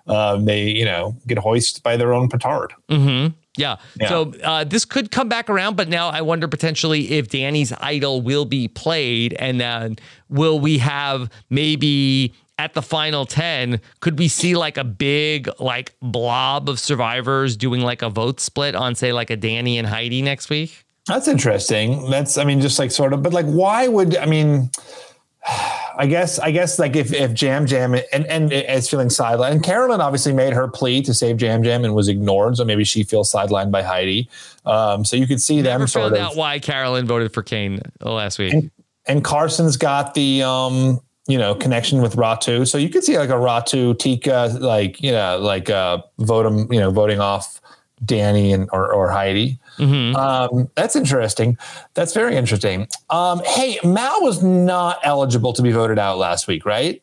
um, they, you know, get hoisted by their own petard. Mm-hmm. Yeah. Yeah. So uh, this could come back around, but now I wonder potentially if Danny's idol will be played, and then will we have maybe at the final 10 could we see like a big like blob of survivors doing like a vote split on say like a danny and heidi next week That's interesting. That's, I mean, just like sort of, but like, why would I mean? I guess, I guess, like if if Yam Yam and and is feeling sidelined, and Carolyn obviously made her plea to save Yam Yam and was ignored, so maybe she feels sidelined by Heidi. Um, so you could see them never sort found of. out why carolyn voted for kane last week and, and Carson's got the um, you know, connection with Ratu. So you could see like a Ratu Tika, like, you know, like uh vote him, you know, voting off Danny and or, or Heidi. Mm-hmm. Um, that's interesting. That's very interesting. Um, hey, Matt was not eligible to be voted out last week, right?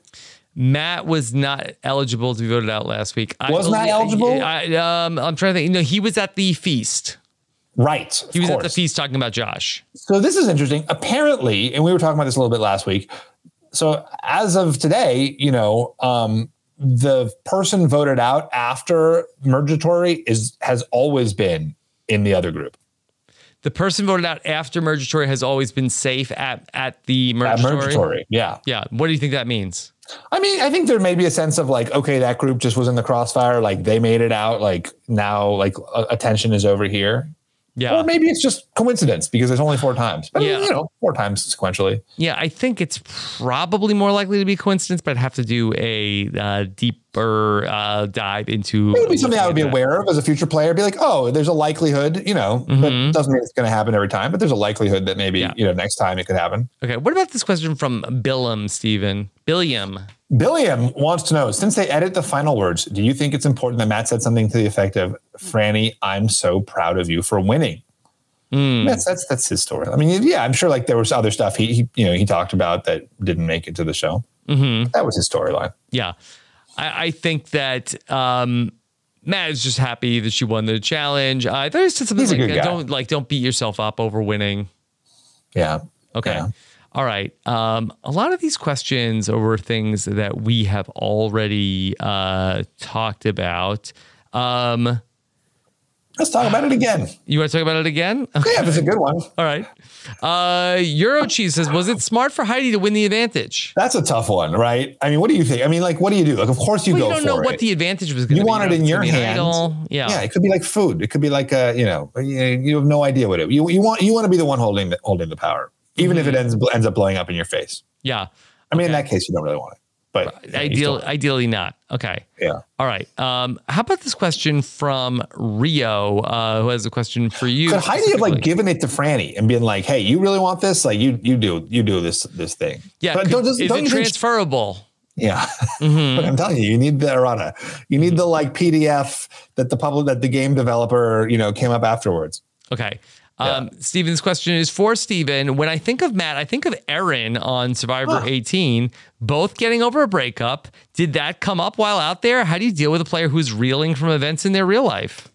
Matt was not eligible to be voted out last week. I Was Matt believe- eligible? I, um, I'm trying to think. No, he was at the feast. Right. He was of at the feast talking about Josh. So this is interesting. Apparently, and we were talking about this a little bit last week. So as of today, you know, um, the person voted out after Mergatory is has always been in the other group. The person voted out after Mergatory has always been safe at at the At Mergatory. Mergatory, yeah. Yeah. What do you think that means? I mean, I think there may be a sense of like, okay, that group just was in the crossfire. Like they made it out. Like now, like attention is over here. Yeah. Or maybe it's just coincidence because there's only four times. But Yeah. you know, four times sequentially. Yeah, I think it's probably more likely to be coincidence, but I'd have to do a uh, deeper uh, dive into. It would be something I would be looking at aware of as a future player. Be like, oh, there's a likelihood, you know, Mhm. but doesn't mean it's going to happen every time. But there's a likelihood that maybe you know next time it could happen. Okay, what about this question from Billiam, Stephen? Billiam. Billiam wants to know since they edit the final words, do you think it's important that Matt said something to the effect of "Frannie, I'm so proud of you for winning"? Hmm. That's that's that's his story. I mean, yeah, I'm sure like there was other stuff he, he you know he talked about that didn't make it to the show. Mm-hmm. That was his storyline. Yeah, I, I think that um, Matt is just happy that she won the challenge. Uh, there's just something He's like don't like don't beat yourself up over winning. Yeah. Okay. All right. Um, a lot of these questions were things that we have already uh, talked about. Um, Let's talk about it again. You want to talk about it again? Yeah, it's a good one. All right. Uh, Euro Cheese says, was it smart for Heidi to win the advantage? That's a tough one, right? I mean, what do you think? I mean, like, what do you do? Like, of course you Well, go you don't know it. what the advantage was going to you be. want it in your gonna be an hands. idol. Yeah. yeah. It could be like food. It could be like uh, you know, you, you have no idea what it. You you want you want to be the one holding the holding the power, even if it ends ends up blowing up in your face. Yeah. I mean, in that case, you don't really want it. But you Ideal, still- ideally not. Okay. yeah. All right. Um, how about this question from Rio, uh, who has a question for you? Could Heidi have like given it to Frannie and been like, "Hey, you really want this? Like, you you do you do this this thing." Yeah. but could- don't, just, is don't it transferable? Yeah, Mm-hmm. but I'm telling you, you need the errata. You need the like PDF that the public that the game developer you know came up afterwards. Okay. Um, Stephen's question is for Stephen. When I think of Matt, I think of Erinn on Survivor 18, both getting over a breakup. Did that come up while out there? How do you deal with a player who's reeling from events in their real life?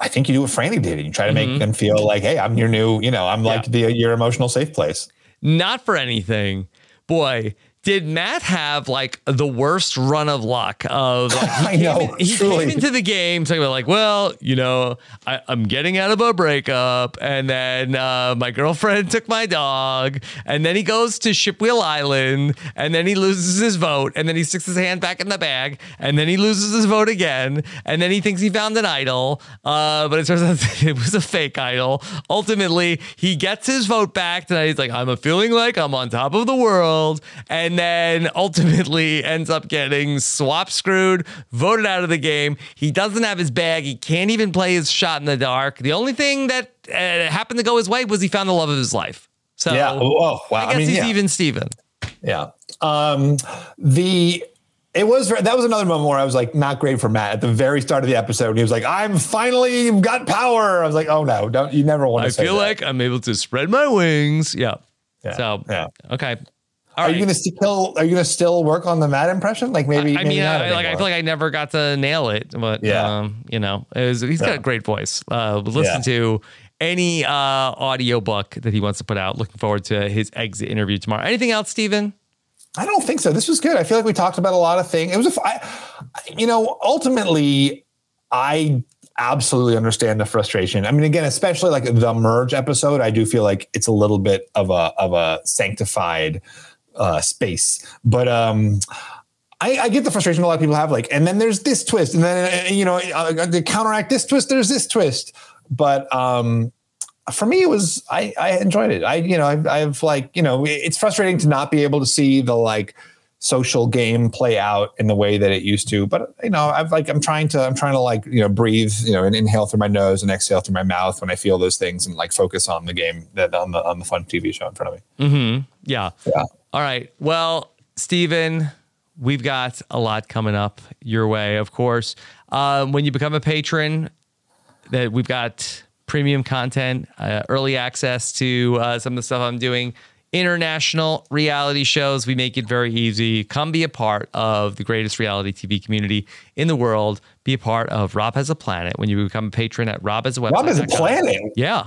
I think you do what Frannie did. You try to Mm-hmm. make them feel like, "Hey, I'm your new, you know, I'm like the your emotional safe place." Not for anything. Boy, did Matt have like the worst run of luck of like, he, I know, in- he truly. came into the game talking about like, well, you know, I, I'm getting out of a breakup, and then uh, my girlfriend took my dog, and then he goes to Shipwheel Island, and then he loses his vote, and then he sticks his hand back in the bag, and then he loses his vote again, and then he thinks he found an idol, uh, but it turns out it was a fake idol. Ultimately, he gets his vote back tonight. He's like, I'm a feeling like I'm on top of the world, and then ultimately ends up getting swap screwed, voted out of the game. He doesn't have his bag. He can't even play his shot in the dark. The only thing that uh, happened to go his way was he found the love of his life. So yeah. Oh, oh, wow. I guess mean, he's yeah. even Steven. Yeah. Um, the it was that was another moment where I was like not great for Matt at the very start of the episode. He was like, "I'm finally got power." I was like, "Oh no, don't you never want to I feel that. like I'm able to spread my wings. Yeah. Yeah, So yeah. okay. Are you gonna still are you gonna still work on the Matt impression? Like maybe I maybe mean, I, like I feel like I never got to nail it, but Yeah. um, you know, it was, he's got a great voice. Uh, listen Yeah. to any uh, audio book that he wants to put out. Looking forward to his exit interview tomorrow. Anything else, Stephen? I don't think so. This was good. I feel like we talked about a lot of things. It was a, I, I- you know, ultimately, I absolutely understand the frustration. I mean, again, especially like the merge episode, I do feel like it's a little bit of a of a sanctified uh, space, but um. I, I get the frustration a lot of people have, like, and then there's this twist, and then uh, you know, uh, to counteract this twist, there's this twist. But um, for me, it was I, I enjoyed it. I you know I've, I've like you know it's frustrating to not be able to see the like social game play out in the way that it used to. But you know I've like I'm trying to I'm trying to like you know breathe you know and inhale through my nose and exhale through my mouth when I feel those things and like focus on the game that on the on the fun TV show in front of me. Mm-hmm. Yeah. Yeah. All right. Well, Stephen, we've got a lot coming up your way, of course. Um, when you become a patron, that we've got premium content, uh, early access to uh, some of the stuff I'm doing, international reality shows. We make it very easy. Come be a part of the greatest reality TV community in the world. Be a part of Rob Has a Planet when you become a patron at Rob Has a Website. Rob Has a Planet? Yeah.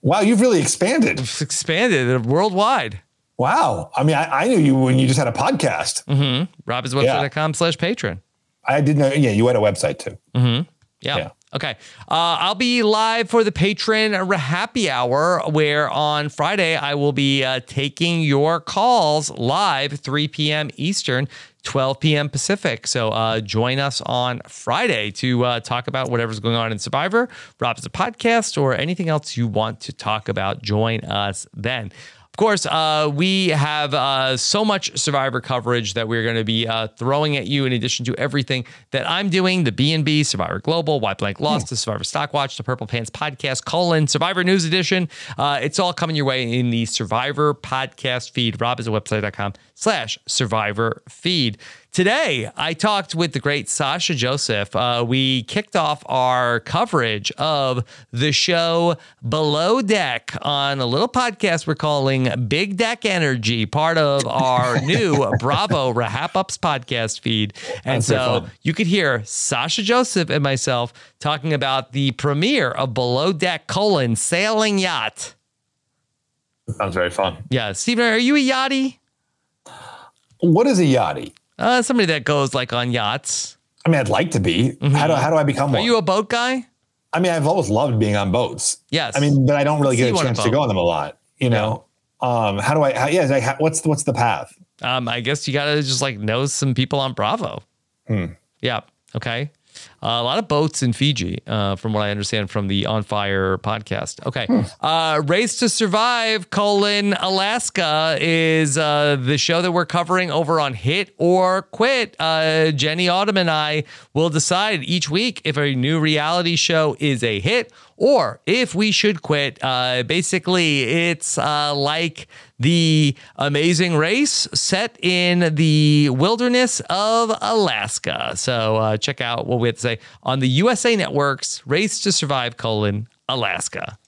Wow, you've really expanded. It's expanded worldwide. Wow. I mean, I, I, knew you when you just had a podcast. Mm-hmm. RobHasAWebsite.com slash patron. I didn't know. Yeah, you had a website too. Mm-hmm. Yeah. yeah. Okay. Uh, I'll be live for the patron happy hour, where on Friday I will be uh, taking your calls live, 3 p.m. Eastern, 12 p.m. Pacific. So uh, join us on Friday to uh, talk about whatever's going on in Survivor, Rob's a podcast, or anything else you want to talk about. Join us then course, uh, we have uh, so much Survivor coverage that we're going to be uh, throwing at you in addition to everything that I'm doing, the B&B, Survivor Global, Why Blank Lost, mm. the Survivor Stock Watch, the Purple Pants Podcast, colon, Survivor News Edition. Uh, it's all coming your way in the Survivor podcast feed, robhasawebsite.com slash survivor feed. Today, I talked with the great Sasha Joseph. Uh, we kicked off our coverage of the show Below Deck on a little podcast we're calling Big Deck Energy, part of our new Bravo Rahap Ups podcast feed. And That's so you could hear Sasha Joseph and myself talking about the premiere of Below Deck colon sailing yacht. Sounds very fun. Yeah. Stephen, are you a yachty? What is a yachty? Uh, somebody that goes like on yachts. I mean, I'd like to be. Mm-hmm. How do how do I become Are one? Are you a boat guy? I mean, I've always loved being on boats. Yes. I mean, but I don't really get a chance to go on them a lot. You know. Yeah. Um, how do I? How, yeah. Like, what's what's the path? Um, I guess you gotta just like know some people on Bravo. Hmm. Yeah. Okay. Uh, a lot of boats in Fiji, uh, from what I understand from the On Fire podcast. Okay. Hmm. Uh, Race to Survive, colon, Alaska is uh, the show that we're covering over on Hit or Quit. Uh, Jenny Autumn and I will decide each week if a new reality show is a hit or if we should quit. Uh, basically, it's uh, like the amazing race set in the wilderness of Alaska. So uh, check out what we have to say on the USA Network's Race to Survive colon Alaska.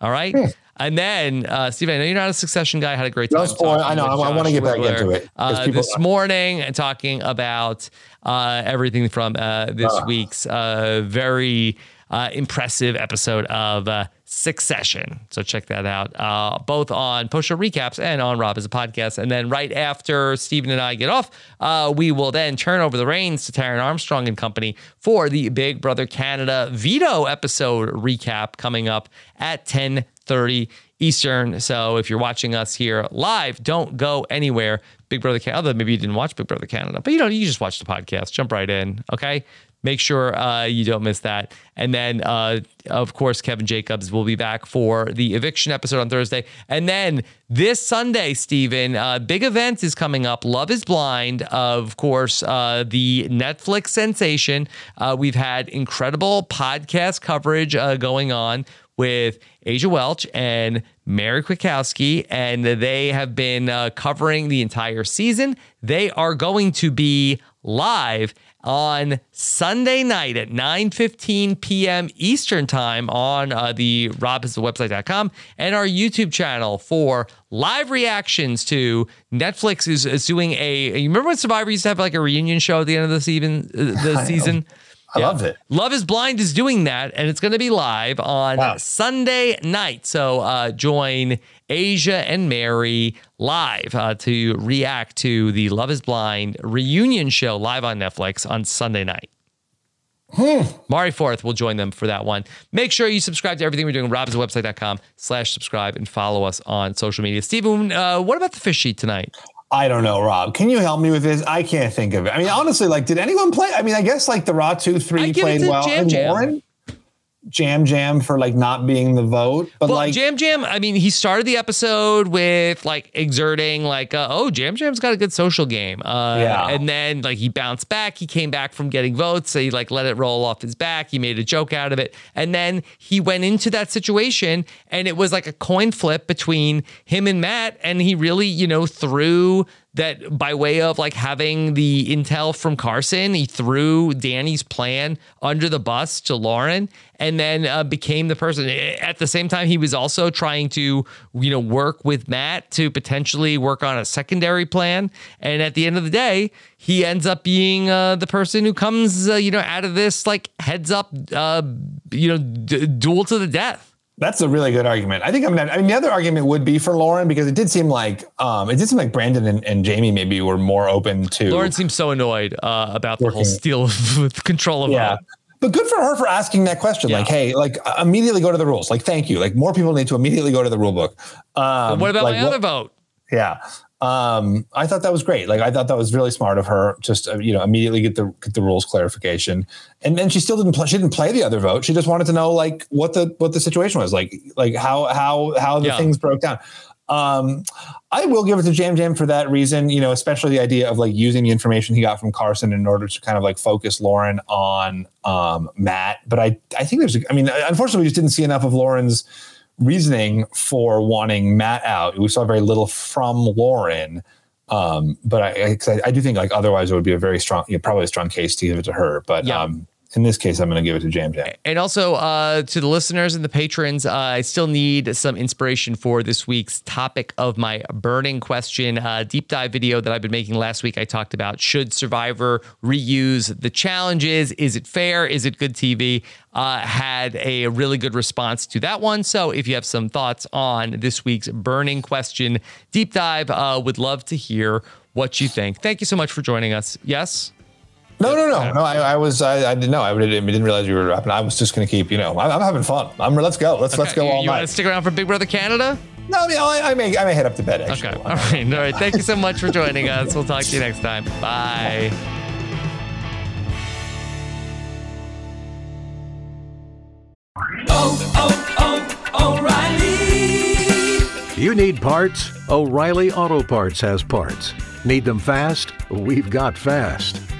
All right. Hmm. And then, uh, Steve, I know you're not a succession guy. I had a great time. No, I know. I, want to get back into it. Uh, this morning, and talking about uh, everything from uh, this ah. week's uh, very uh, impressive episode of uh, Succession. So check that out, uh, both on post show recaps and on Rob as a podcast. And then right after Stephen and I get off, uh, we will then turn over the reins to Taran Armstrong and company for the Big Brother Canada veto episode recap coming up at 10 30 Eastern. So if you're watching us here live, don't go anywhere. Big Brother Canada. Maybe you didn't watch Big Brother Canada, but you know, you just watch the podcast. Jump right in. Okay. Make sure uh, you don't miss that. And then, uh, of course, Kevin Jacobs will be back for the eviction episode on Thursday. And then this Sunday, Stephen, uh, big event is coming up. Love is Blind, of course, uh, the Netflix sensation. Uh, we've had incredible podcast coverage uh, going on with Asia Welch and Mary Kwiatkowski, and they have been uh, covering the entire season. They are going to be live on Sunday night at 9:15 p.m. Eastern Time on uh, the robhasawebsite.com and our YouTube channel for live reactions to Netflix is, is doing a. You remember when Survivor used to have like a reunion show at the end of the season? Uh, the season. I yeah. love it. Love is Blind is doing that, and it's going to be live on wow. Sunday night. So uh, join Asia and Mary live uh, to react to the Love is Blind reunion show live on Netflix on Sunday night. Hmm. Mari Forth will join them for that one. Make sure you subscribe to everything we're doing. robhasawebsite.com slash subscribe and follow us on social media. Stephen, uh, what about the fish sheet tonight? I don't know, Rob. Can you help me with this? I can't think of it. I mean, honestly, like, did anyone play? I mean, I guess like the Ratu three played well. Yam Yam. Warren, Yam Yam for like not being the vote. But well, like Yam Yam, I mean, he started the episode with like exerting like, uh, oh, Yam Yam's got a good social game. Uh, yeah. And then like he bounced back. He came back from getting votes. So he like let it roll off his back. He made a joke out of it. And then he went into that situation and it was like a coin flip between him and Matt. And he really, you know, threw that by way of like having the intel from Carson, he threw Danny's plan under the bus to Lauren and then uh, became the person. At the same time, he was also trying to, you know, work with Matt to potentially work on a secondary plan. And at the end of the day, he ends up being uh, the person who comes, uh, you know, out of this like heads up, uh, you know, d- duel to the death. That's a really good argument. I think I'm. Gonna, I mean, the other argument would be for Lauren because it did seem like um, it did seem like Brandon and, and Jamie maybe were more open to. Lauren seems so annoyed uh, about the whole steal of control of yeah. But good for her for asking that question. Like, hey, like immediately go to the rules. Like, thank you. Like, more people need to immediately go to the rule book. Um, what about like, my other vote? Yeah. Um, I thought that was great. Like I thought that was really smart of her. Just uh, you know, immediately get the get the rules clarification, and then she still didn't play. She didn't play the other vote. She just wanted to know like what the what the situation was, like like how how how the Yeah. things broke down. Um, I will give it to Yam Yam for that reason. You know, especially the idea of like using the information he got from Carson in order to kind of like focus Lauren on um, Matt. But I I think there's I mean, unfortunately, we just didn't see enough of Lauren's reasoning for wanting Matt out. We saw very little from Lauren. Um, but I, I, I do think like otherwise it would be a very strong, you know, probably a strong case to give it to her. But Yeah. um, in this case, I'm going to give it to Yam Yam. And also uh, to the listeners and the patrons, uh, I still need some inspiration for this week's topic of my burning question. Uh, deep dive video that I've been making last week. I talked about should Survivor reuse the challenges? Is it fair? Is it good TV? Uh, had a really good response to that one. So if you have some thoughts on this week's burning question deep dive, uh, would love to hear what you think. Thank you so much for joining us. Yes. No, no, no, no. I, I was, I, I didn't know. I didn't, I didn't realize you were wrapping. I was just going to keep, you know, I'm, I'm having fun. I'm, let's go. Let's, let's go you, all you want to stick around for Big Brother Canada? No, I mean, I, I may, I may head up to bed. Actually. Okay. All right. All right. Thank you so much for joining us. We'll talk to you next time. Bye. Oh, oh, oh, O'Reilly. You need parts? O'Reilly Auto Parts has parts. Need them fast? We've got fast.